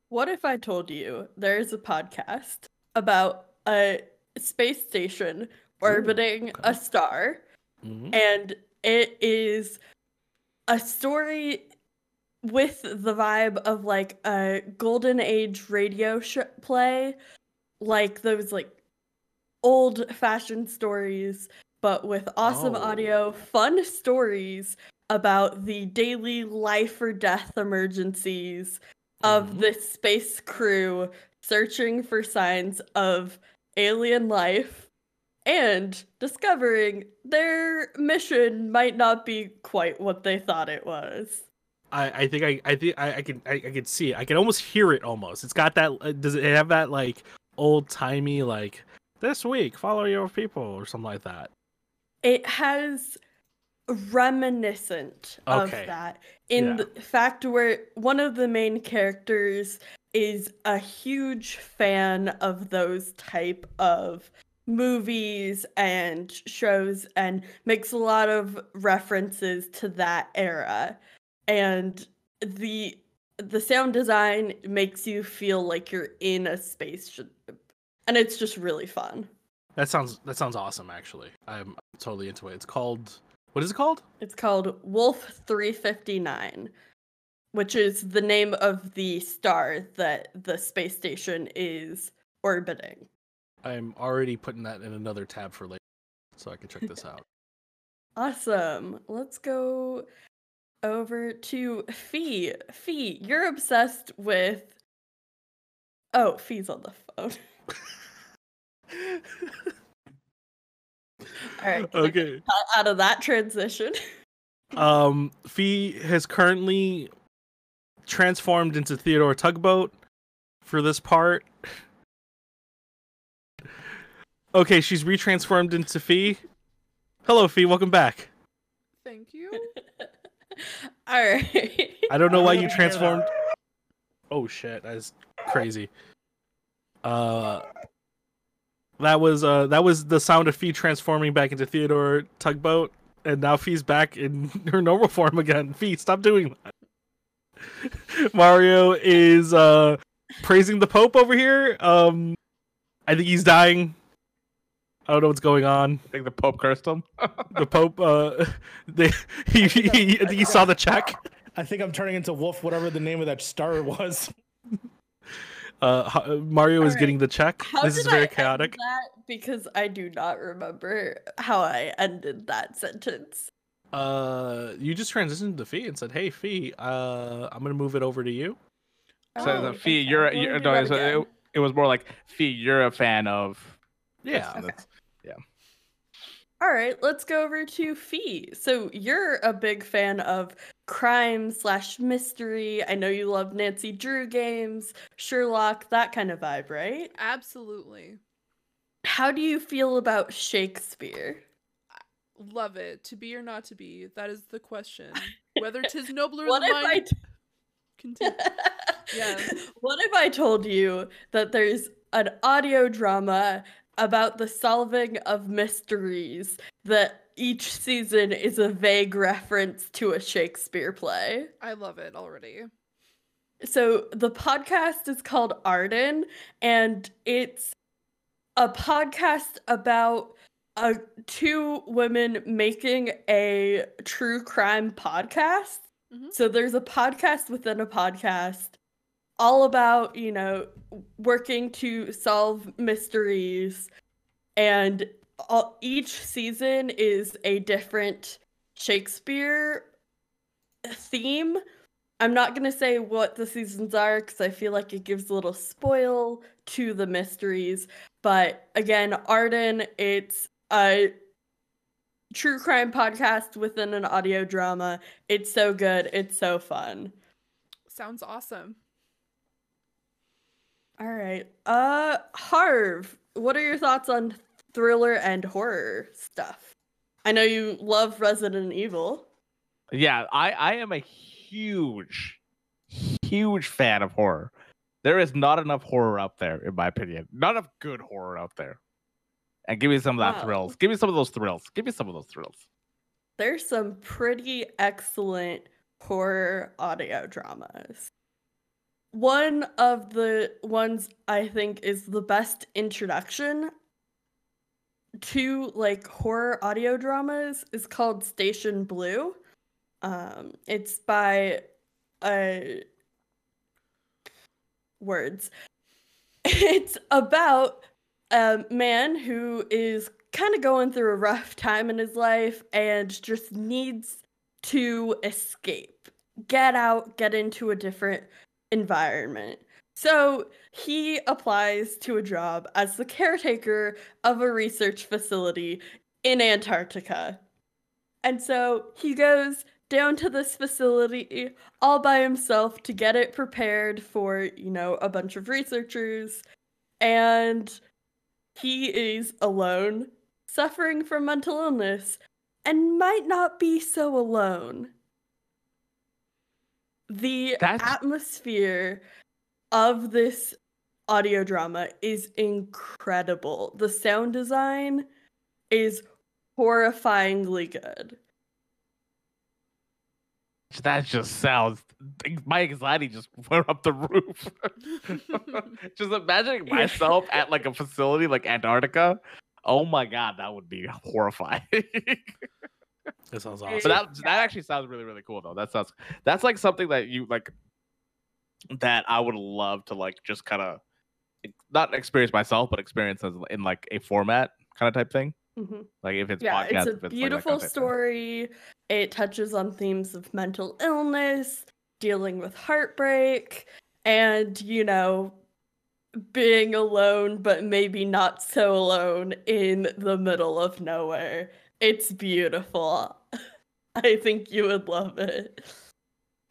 What if I told you there's a podcast about a space station orbiting okay. a star Mhm. and it is a story with the vibe of like a golden age radio sh- play like those like old fashioned stories but with awesome Oh. audio fun stories about the daily life or death emergencies of Mhm. this space crew searching for signs of alien life and discovering their mission might not be quite what they thought it was. I, I think I I think I, I can I, I can see it. I can almost hear it almost. It's got that. uh, Does it have that like old timey like this week follow your people or something like that? It has reminiscent Okay. of that in Yeah. the fact where one of the main characters is a huge fan of those type of movies and shows and makes a lot of references to that era and the the sound design makes you feel like you're in a spaceship and it's just really fun That sounds that sounds awesome. Actually, I'm totally into it. It's called what is it called? It's called Wolf 359, which is the name of the star that the space station is orbiting. I'm already putting that in another tab for later, so I can check this out. Awesome. Let's go over to Fee. Fee, you're obsessed with. Oh, Fee's on the phone. All right. okay. Out of that transition. Um, Fee has currently transformed into Theodore Tugboat for this part. Okay, she's retransformed into Fee. Hello, Fee. Welcome back. Thank you. All right. I don't know why you transformed. Oh shit, that's crazy. Uh, that was uh that was the sound of Fee transforming back into Theodore Tugboat, and now Fee's back in her normal form again. Fee, stop doing that. Mario is uh praising the Pope over here. Um, I think he's dying. I don't know what's going on. I think the Pope cursed him. The Pope, uh, they he, he, I think he saw the check. I think I'm turning into Wolf, whatever the name of that star was. Uh, ho- Mario is Alright. getting the check. How this did is I very end chaotic. That? Because I do not remember how I ended that sentence. Uh, you just transitioned to Fee and said, "Hey, Fee, uh, I'm gonna move it over to you." So Oh, the Fee, okay. you're, you're no, that it, it was more like Fee, you're a fan of. Yeah. Okay. That's- All right, let's go over to Fee. So you're a big fan of crime slash mystery. I know you love Nancy Drew games, Sherlock, that kind of vibe, right? Absolutely. How do you feel about Shakespeare? Love it. To be or not to be, that is the question. Whether 'tis nobler What than if I mine. t- Continue. Yeah. What if I told you that there's an audio drama about the solving of mysteries that each season is a vague reference to a Shakespeare play? I love it already. So the podcast is called Arden, and it's a podcast about uh, two women making a true crime podcast. Mhm. So there's a podcast within a podcast, all about you know working to solve mysteries, and all, each season is a different Shakespeare theme. I'm not gonna say what the seasons are because I feel like it gives a little spoil to the mysteries. But again, Arden, it's a true crime podcast within an audio drama. It's so good. It's so fun. Sounds awesome. All right. Uh Harv, what are your thoughts on thriller and horror stuff? I know you love Resident Evil. Yeah, I, I am a huge, huge fan of horror. There is not enough horror out there, in my opinion. Not enough good horror out there. And give me some of that Wow. thrills. Give me some of those thrills. Give me some of those thrills. There's some pretty excellent horror audio dramas. One of the ones I think is the best introduction to like horror audio dramas is called Station Blue. Um, it's by uh, words. It's about a man who is kind of going through a rough time in his life and just needs to escape, get out, get into a different environment. So he applies to a job as the caretaker of a research facility in Antarctica. And so he goes down to this facility all by himself to get it prepared for, you know, a bunch of researchers. And he is alone, suffering from mental illness, and might not be so alone. The That's- atmosphere of this audio drama is incredible. The sound design is horrifyingly good. That just sounds. My anxiety just went up the roof. just imagining myself at like a facility like Antarctica. Oh my god, that would be horrifying. That sounds awesome. But that that actually sounds really really cool though. That sounds that's like something that you like that I would love to like just kind of not experience myself, but experience as in like a format kind of type thing. Mhm. Like if it's yeah, podcast, it's a like that beautiful kind of type thing. story. It touches on themes of mental illness, dealing with heartbreak, and you know, being alone, but maybe not so alone in the middle of nowhere. It's beautiful. I think you would love it.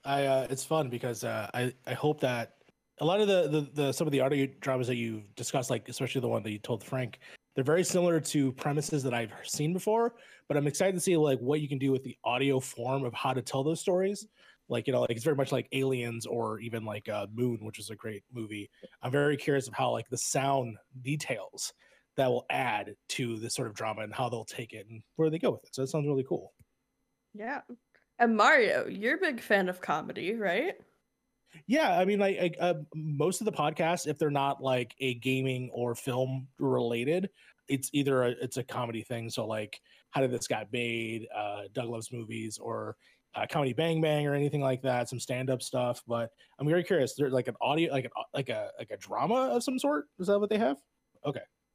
I uh, it's fun because uh, I I hope that a lot of the, the the some of the audio dramas that you discussed, like especially the one that you told Frank, they're very similar to premises that I've seen before. But I'm excited to see like what you can do with the audio form of how to tell those stories. Like you know, like it's very much like Aliens or even like uh, Moon, which is a great movie. I'm very curious of how like the sound details that will add to this sort of drama and how they'll take it and where they go with it. So that sounds really cool. Yeah. And Mario, you're a big fan of comedy, right? Yeah, I mean, like, like uh, most of the podcasts, if they're not like a gaming or film related, it's either a, it's a comedy thing. So like, how did this got made? Uh, Doug loves movies or uh, comedy Bang Bang or anything like that. Some stand up stuff. But I'm very curious. There's like an audio, like an like a like a drama of some sort. Is that what they have?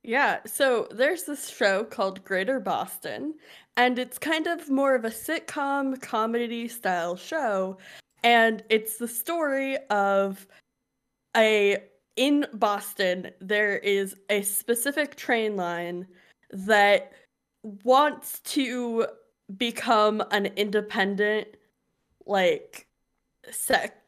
Yeah, so there's this show called Greater Boston, and it's kind of more of a sitcom comedy style show. And it's the story of a in Boston, there is a specific train line that wants to become an independent like sec-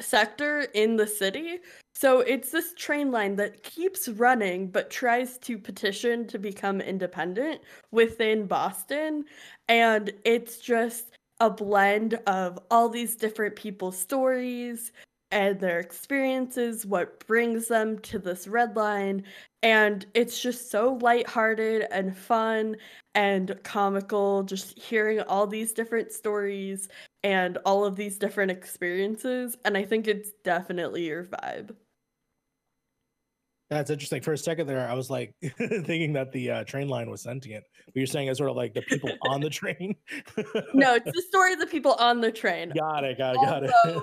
sector in the city so it's this train line that keeps running but tries to petition to become independent within Boston. And it's just a blend of all these different people's stories and their experiences, what brings them to this red line. And it's just so lighthearted and fun and comical, just hearing all these different stories and all of these different experiences. And I think it's definitely your vibe. That's interesting. For a second there, I was like thinking that the uh, train line was sentient. But you're saying it's sort of like the people on the train. No, it's the story of the people on the train. got it. Got it. Got it.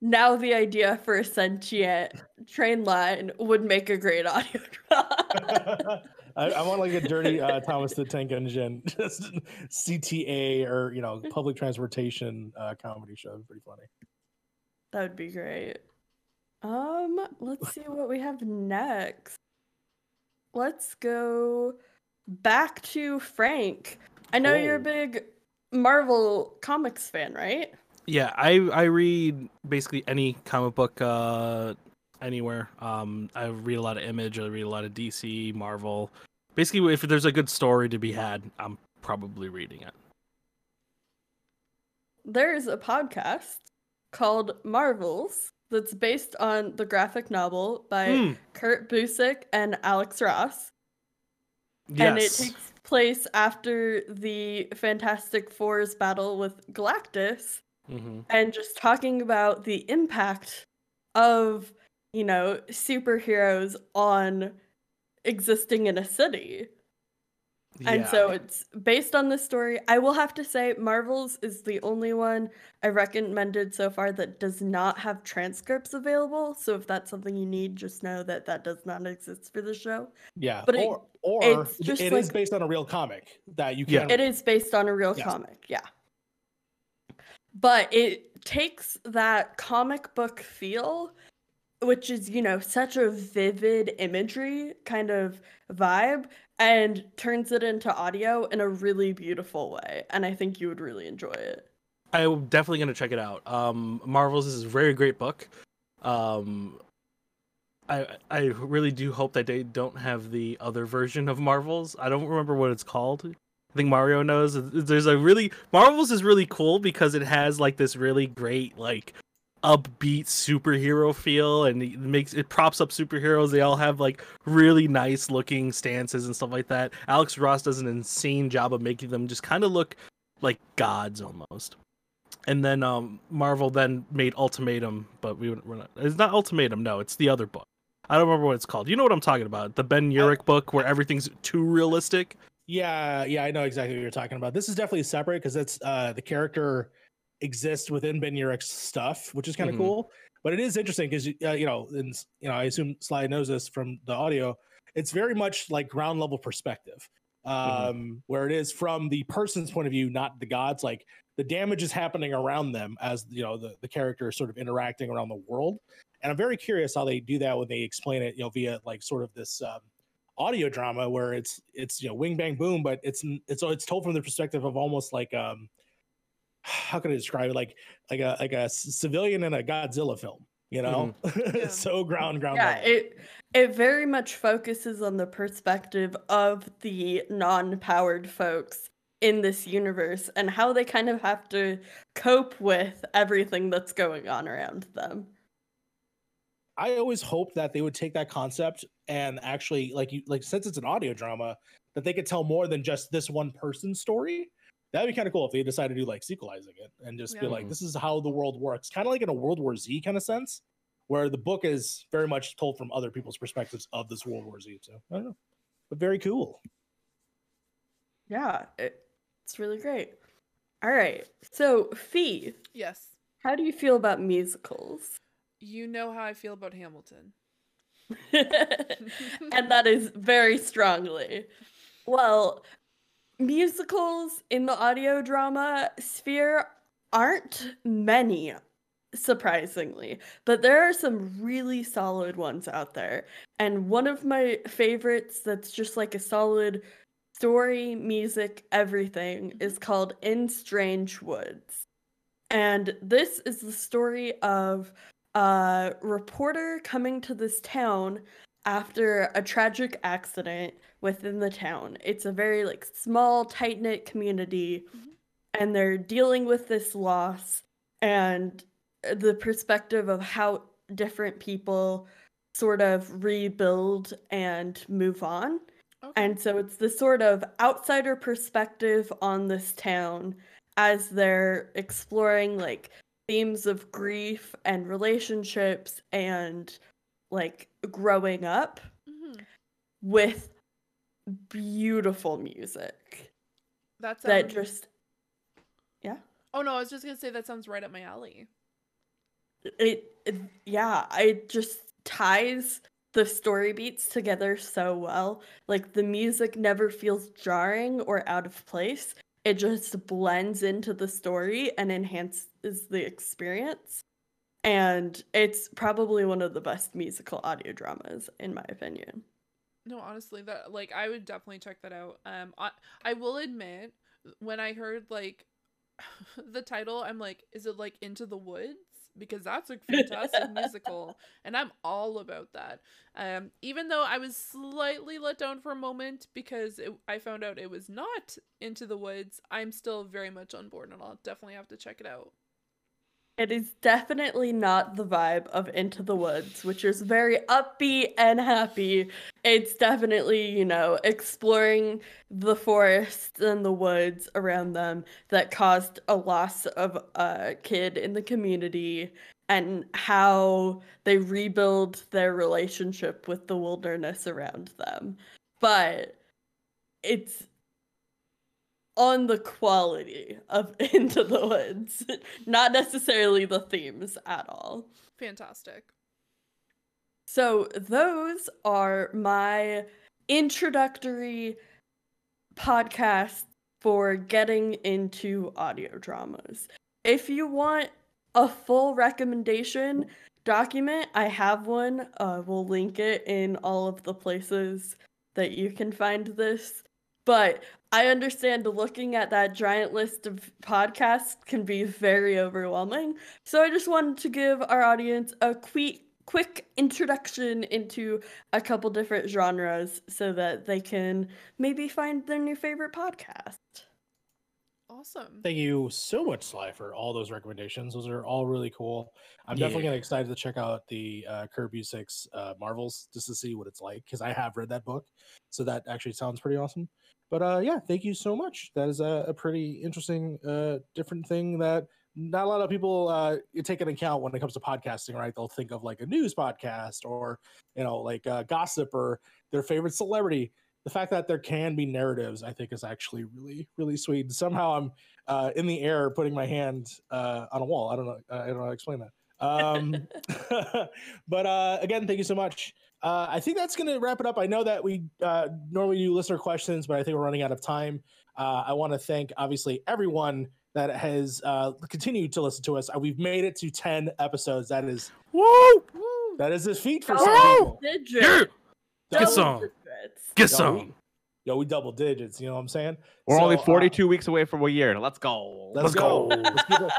Now the idea for a sentient train line would make a great audio drama. I, I want like a dirty uh, Thomas the Tank Engine, just CTA or you know public transportation uh, comedy show. It'd be Pretty funny. that would be great. Um, let's see what we have next. Let's go back to Frank. I know you're a Oh. big Marvel comics fan, right? Yeah, I I read basically any comic book uh anywhere. Um I read a lot of Image, I read a lot of DC, Marvel. Basically if there's a good story to be had, I'm probably reading it. There's a podcast called Marvels that's based on the graphic novel by Hmm, Kurt Busiek and Alex Ross. And it takes place after the Fantastic Four's battle with Galactus Mhm. and just talking about the impact of, you know, superheroes on existing in a city. And so it's based on this story. I will have to say, Marvel's is the only one I recommended so far that does not have transcripts available. So if that's something you need, just know that that does not exist for the show. Yeah, But it- or or it's just it is like- based on a real comic that you Yeah. can. It is based on a real Yes. comic, yeah. But it takes that comic book feel, which is, you know, such a vivid imagery kind of vibe, and turns it into audio in a really beautiful way. And I think you would really enjoy it. I'm definitely gonna check it out. Um, Marvels is a very great book. Um, I I really do hope that they don't have the other version of Marvels. I don't remember what it's called. I think Mario knows. There's a really Marvels is really cool because it has like this really great like upbeat superhero feel and it makes it props up superheroes. They all have like really nice looking stances and stuff like that. Alex Ross does an insane job of making them just kind of look like gods almost. And then um Marvel then made Ultimatum, but we we're not it's not Ultimatum, no, it's the other book. I don't remember what it's called. You know what I'm talking about? The Ben Urich book where everything's too realistic. Yeah, yeah, I know exactly what you're talking about. This is definitely separate because it's uh the character exists within Ben Urich's stuff, which is kind of Mhm. cool. But it is interesting because uh, you know, and you know, I assume Sly knows this from the audio. It's very much like ground level perspective, um, Mhm. where it is from the person's point of view, not the gods. Like the damage is happening around them as you know the the character is sort of interacting around the world. And I'm very curious how they do that when they explain it, you know, via like sort of this um, audio drama where it's it's you know wing bang boom, but it's n- it's it's told from the perspective of almost like um how can I describe it like like a like a c- civilian in a Godzilla film, you know, Yeah. so ground ground. yeah, level. it it very much focuses on the perspective of the non-powered folks in this universe and how they kind of have to cope with everything that's going on around them. I always hoped that they would take that concept and actually like you like since it's an audio drama that they could tell more than just this one person's story. That'd be kind of cool if they decide to do like sequelizing it and just be like, this is how the world works, kind of like in a World War Z kind of sense, where the book is very much told from other people's perspectives of this World War Z. So I don't know, but very cool. Yeah, it, it's really great. All right. So, Fee, Yes. how do you feel about musicals? You know how I feel about Hamilton. and that is very strongly. Well, musicals in the audio drama sphere aren't many, surprisingly, but there are some really solid ones out there. And one of my favorites that's just like a solid story, music, everything mm-hmm. is called In Strange Woods. And this is the story of a reporter coming to this town after a tragic accident within the town. It's a very like small, tight-knit community Mhm. and they're dealing with this loss and the perspective of how different people sort of rebuild and move on. Okay. And so it's the sort of outsider perspective on this town as they're exploring like themes of grief and relationships and like growing up Mhm. with beautiful music That that sounds. just Oh no, I was just gonna say that sounds right up my alley. it, it yeah it just ties the story beats together so well like the music never feels jarring or out of place it just blends into the story and enhances the experience and it's probably one of the best musical audio dramas in my opinion No, honestly, that like I would definitely check that out. Um, I I will admit when I heard like the title, I'm like, is it like Into the Woods? Because that's a fantastic musical, and I'm all about that. Um, even though I was slightly let down for a moment because it, I found out it was not Into the Woods, I'm still very much on board, and I'll definitely have to check it out. It is definitely not the vibe of Into the Woods, which is very upbeat and happy. It's definitely, you know, exploring the forests and the woods around them that caused a loss of a kid in the community and how they rebuild their relationship with the wilderness around them. But it's on the quality of Into the Woods, not necessarily the themes at all. Fantastic. So, those are my introductory podcasts for getting into audio dramas. If you want a full recommendation document, I have one. Uh, we'll link it in all of the places that you can find this. But I understand looking at that giant list of podcasts can be very overwhelming. So I just wanted to give our audience a quick quick introduction into a couple different genres so that they can maybe find their new favorite podcast. Awesome. Thank you so much, Sly, for all those recommendations. Those are all really cool. I'm definitely Yeah. gonna excited to check out the uh, Kurt Busiek uh, Marvels just to see what it's like because I have read that book, so that actually sounds pretty awesome. But uh, yeah, thank you so much. That is a, a pretty interesting, uh, different thing that not a lot of people uh, take into account when it comes to podcasting. Right? They'll think of like a news podcast or you know like uh, gossip or their favorite celebrity the fact that there can be narratives, I think, is actually really, really sweet. Somehow I'm uh, in the air putting my hand uh, on a wall. I don't know. I don't know how to explain that. Um, but uh, again, thank you so much. Uh, I think that's going to wrap it up. I know that we uh, normally do listener questions, but I think we're running out of time. Uh, I want to thank, obviously, everyone that has uh, continued to listen to us. Uh, we've made it to 10 episodes. That is Woo! Woo! that is a feat for Double some people. digits. Yeah! Get Double some. digits. Get Yo, some. we- Yo, we double digits. You know what I'm saying? We're only So, uh, 42 weeks away from a year. Let's go. Let's, Let's go. go. let's, keep it,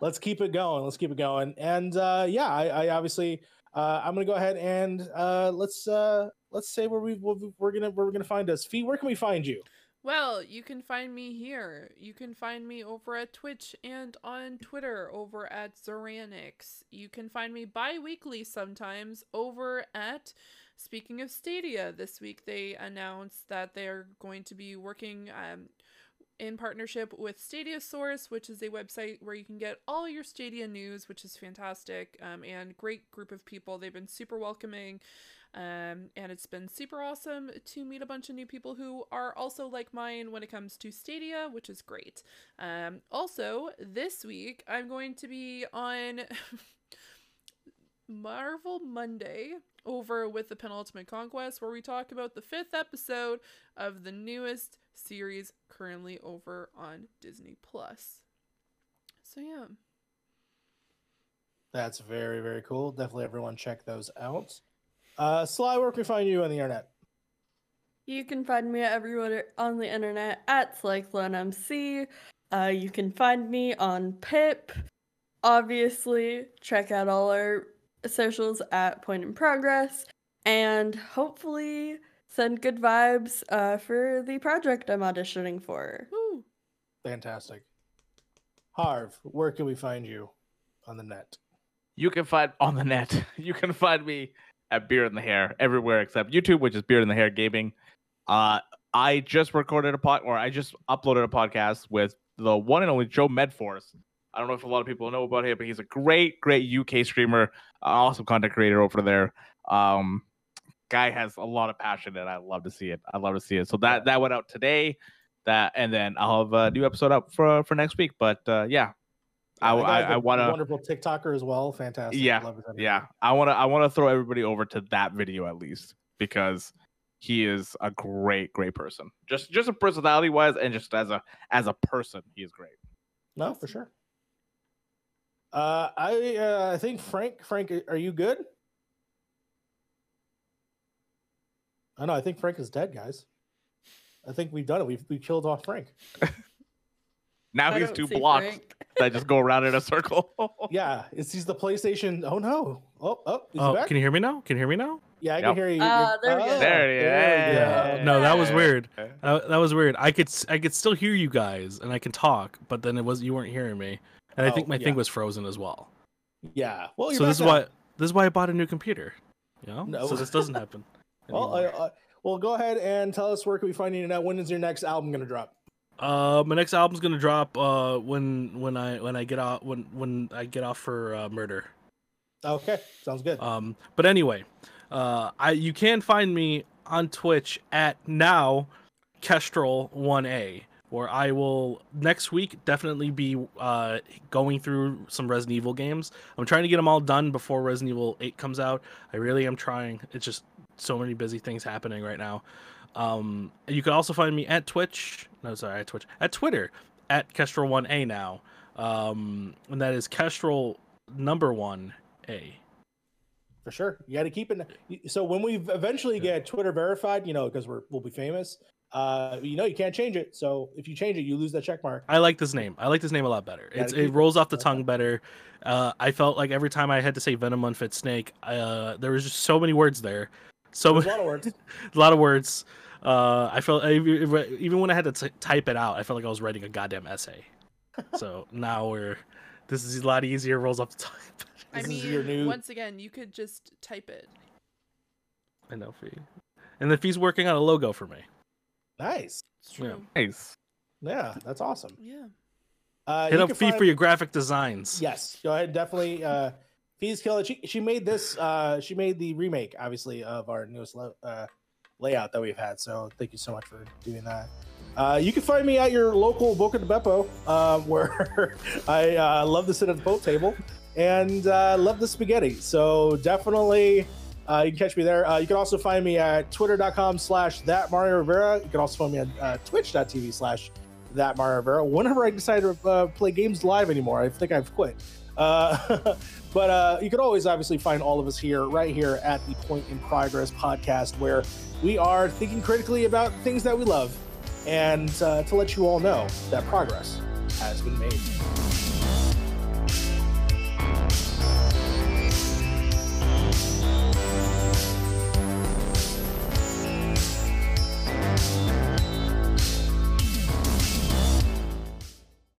let's keep it going. Let's keep it going. And uh, yeah, I, I obviously uh, I'm gonna go ahead and uh, let's uh, let's say where we we're gonna where we're gonna find us. Fee, where can we find you? Well, you can find me here. You can find me over at Twitch and on Twitter over at Zoranix. You can find me bi weekly sometimes over at. Speaking of Stadia, this week they announced that they're going to be working um, in partnership with Stadia Source, which is a website where you can get all your Stadia news, which is fantastic um, and great group of people. They've been super welcoming. Um, and it's been super awesome to meet a bunch of new people who are also like mine when it comes to Stadia, which is great. Um, also, this week I'm going to be on Marvel Monday over with the Penultimate Conquest, where we talk about the fifth episode of the newest series currently over on Disney Plus. So yeah. That's very very cool. Definitely everyone check those out. Uh, Sly, where can we find you on the internet? You can find me everywhere on the internet at SlycloneMC. Uh, you can find me on Pip. Obviously, check out all our socials at Point in Progress, and hopefully send good vibes uh, for the project I'm auditioning for. Woo! Fantastic. Harv, where can we find you on the net? You can find on the net. You can find me at Beard in the Hair everywhere except YouTube, which is Beard in the Hair Gaming. Uh, I just recorded a pod, or I just uploaded a podcast with the one and only Joe Medforce. I don't know if a lot of people know about him, but he's a great, great UK streamer, awesome content creator over there. Um, guy has a lot of passion, and I love to see it. I love to see it. So that that went out today. That and then I'll have a new episode up for for next week. But uh, yeah, I I, guy's want to. wonderful TikToker as well. Fantastic. Yeah, Love. Yeah, I want to I want to throw everybody over to that video at least because he is a great great person. Just just a personality wise and just as a as a person, he is great. No, for sure. Uh, I uh, I think Frank. Frank, are you good? I know. I think Frank is dead, guys. I think we've done it. We've we killed off Frank. Now I he's two blocks Frank. that just go around in a circle. Yeah, it's he's the PlayStation. Oh no! Oh oh, is he Oh, back? can you hear me now? Can you hear me now? yeah, I Yep. can hear you. You're- there we go. oh, There it is. there we Yeah. No, that was weird. Uh, that was weird. I could I could still hear you guys and I can talk, but then it was you weren't hearing me, and I think Oh, my yeah. thing was frozen as well. Yeah. Well, so this is why this is why I bought a new computer. You know, No. so this doesn't happen. Well, I. I, well, go ahead and tell us where can we find you now. When is your next album gonna drop? Uh, my next album's gonna drop uh when when I when I get off when when I get off for uh, murder. Okay, sounds good. Um, but anyway, uh, I you can find me on Twitch at now Kestrel one A, where I will next week definitely be uh going through some Resident Evil games. I'm trying to get them all done before Resident Evil Eight comes out. I really am trying. It's just so many busy things happening right now. Um, you can also find me at Twitch. No, sorry, at Twitch at Twitter at Kestrel one A now. Um, and that is Kestrel number one A. For sure, you got to keep it. So when we eventually get Twitter verified, you know, because we're we'll be famous, uh, you know you can't change it. So if you change it, you lose that check mark. I like this name. I like this name a lot better. It's, keep it it. rolls off the Okay. tongue better. Uh, I felt like every time I had to say Venom unfit snake, uh, there was just so many words there, so There's a many, lot of words. a lot of words. Uh, I felt even when I had to t- type it out, I felt like I was writing a goddamn essay. so now we're this is a lot easier. Rolls off the tongue. I mean, your new- once again, you could just type it. I know Fee, and then Fee's working on a logo for me. Nice. It's Yeah. true. Nice. Yeah, that's awesome. Yeah. Uh, Hit you up can Fee find- for your graphic designs. Yes, go ahead. Definitely. Uh, Fee's killer. She she made this. Uh, she made the remake, obviously, of our newest lo- uh, layout that we've had. So thank you so much for doing that. Uh, you can find me at your local Buca de Beppo, uh, where I uh, love to sit at the boat table and uh, love the spaghetti. So definitely, uh, you can catch me there. Uh, you can also find me at twitter.com slash that Mario Rivera. You can also find me on uh, twitch.tv slash that Mario Rivera. Whenever I decide to uh, play games live anymore, I think I've quit. Uh, but uh, you can always obviously find all of us here, right here at the Point in Progress podcast, where we are thinking critically about things that we love and to let you all know that progress has been made.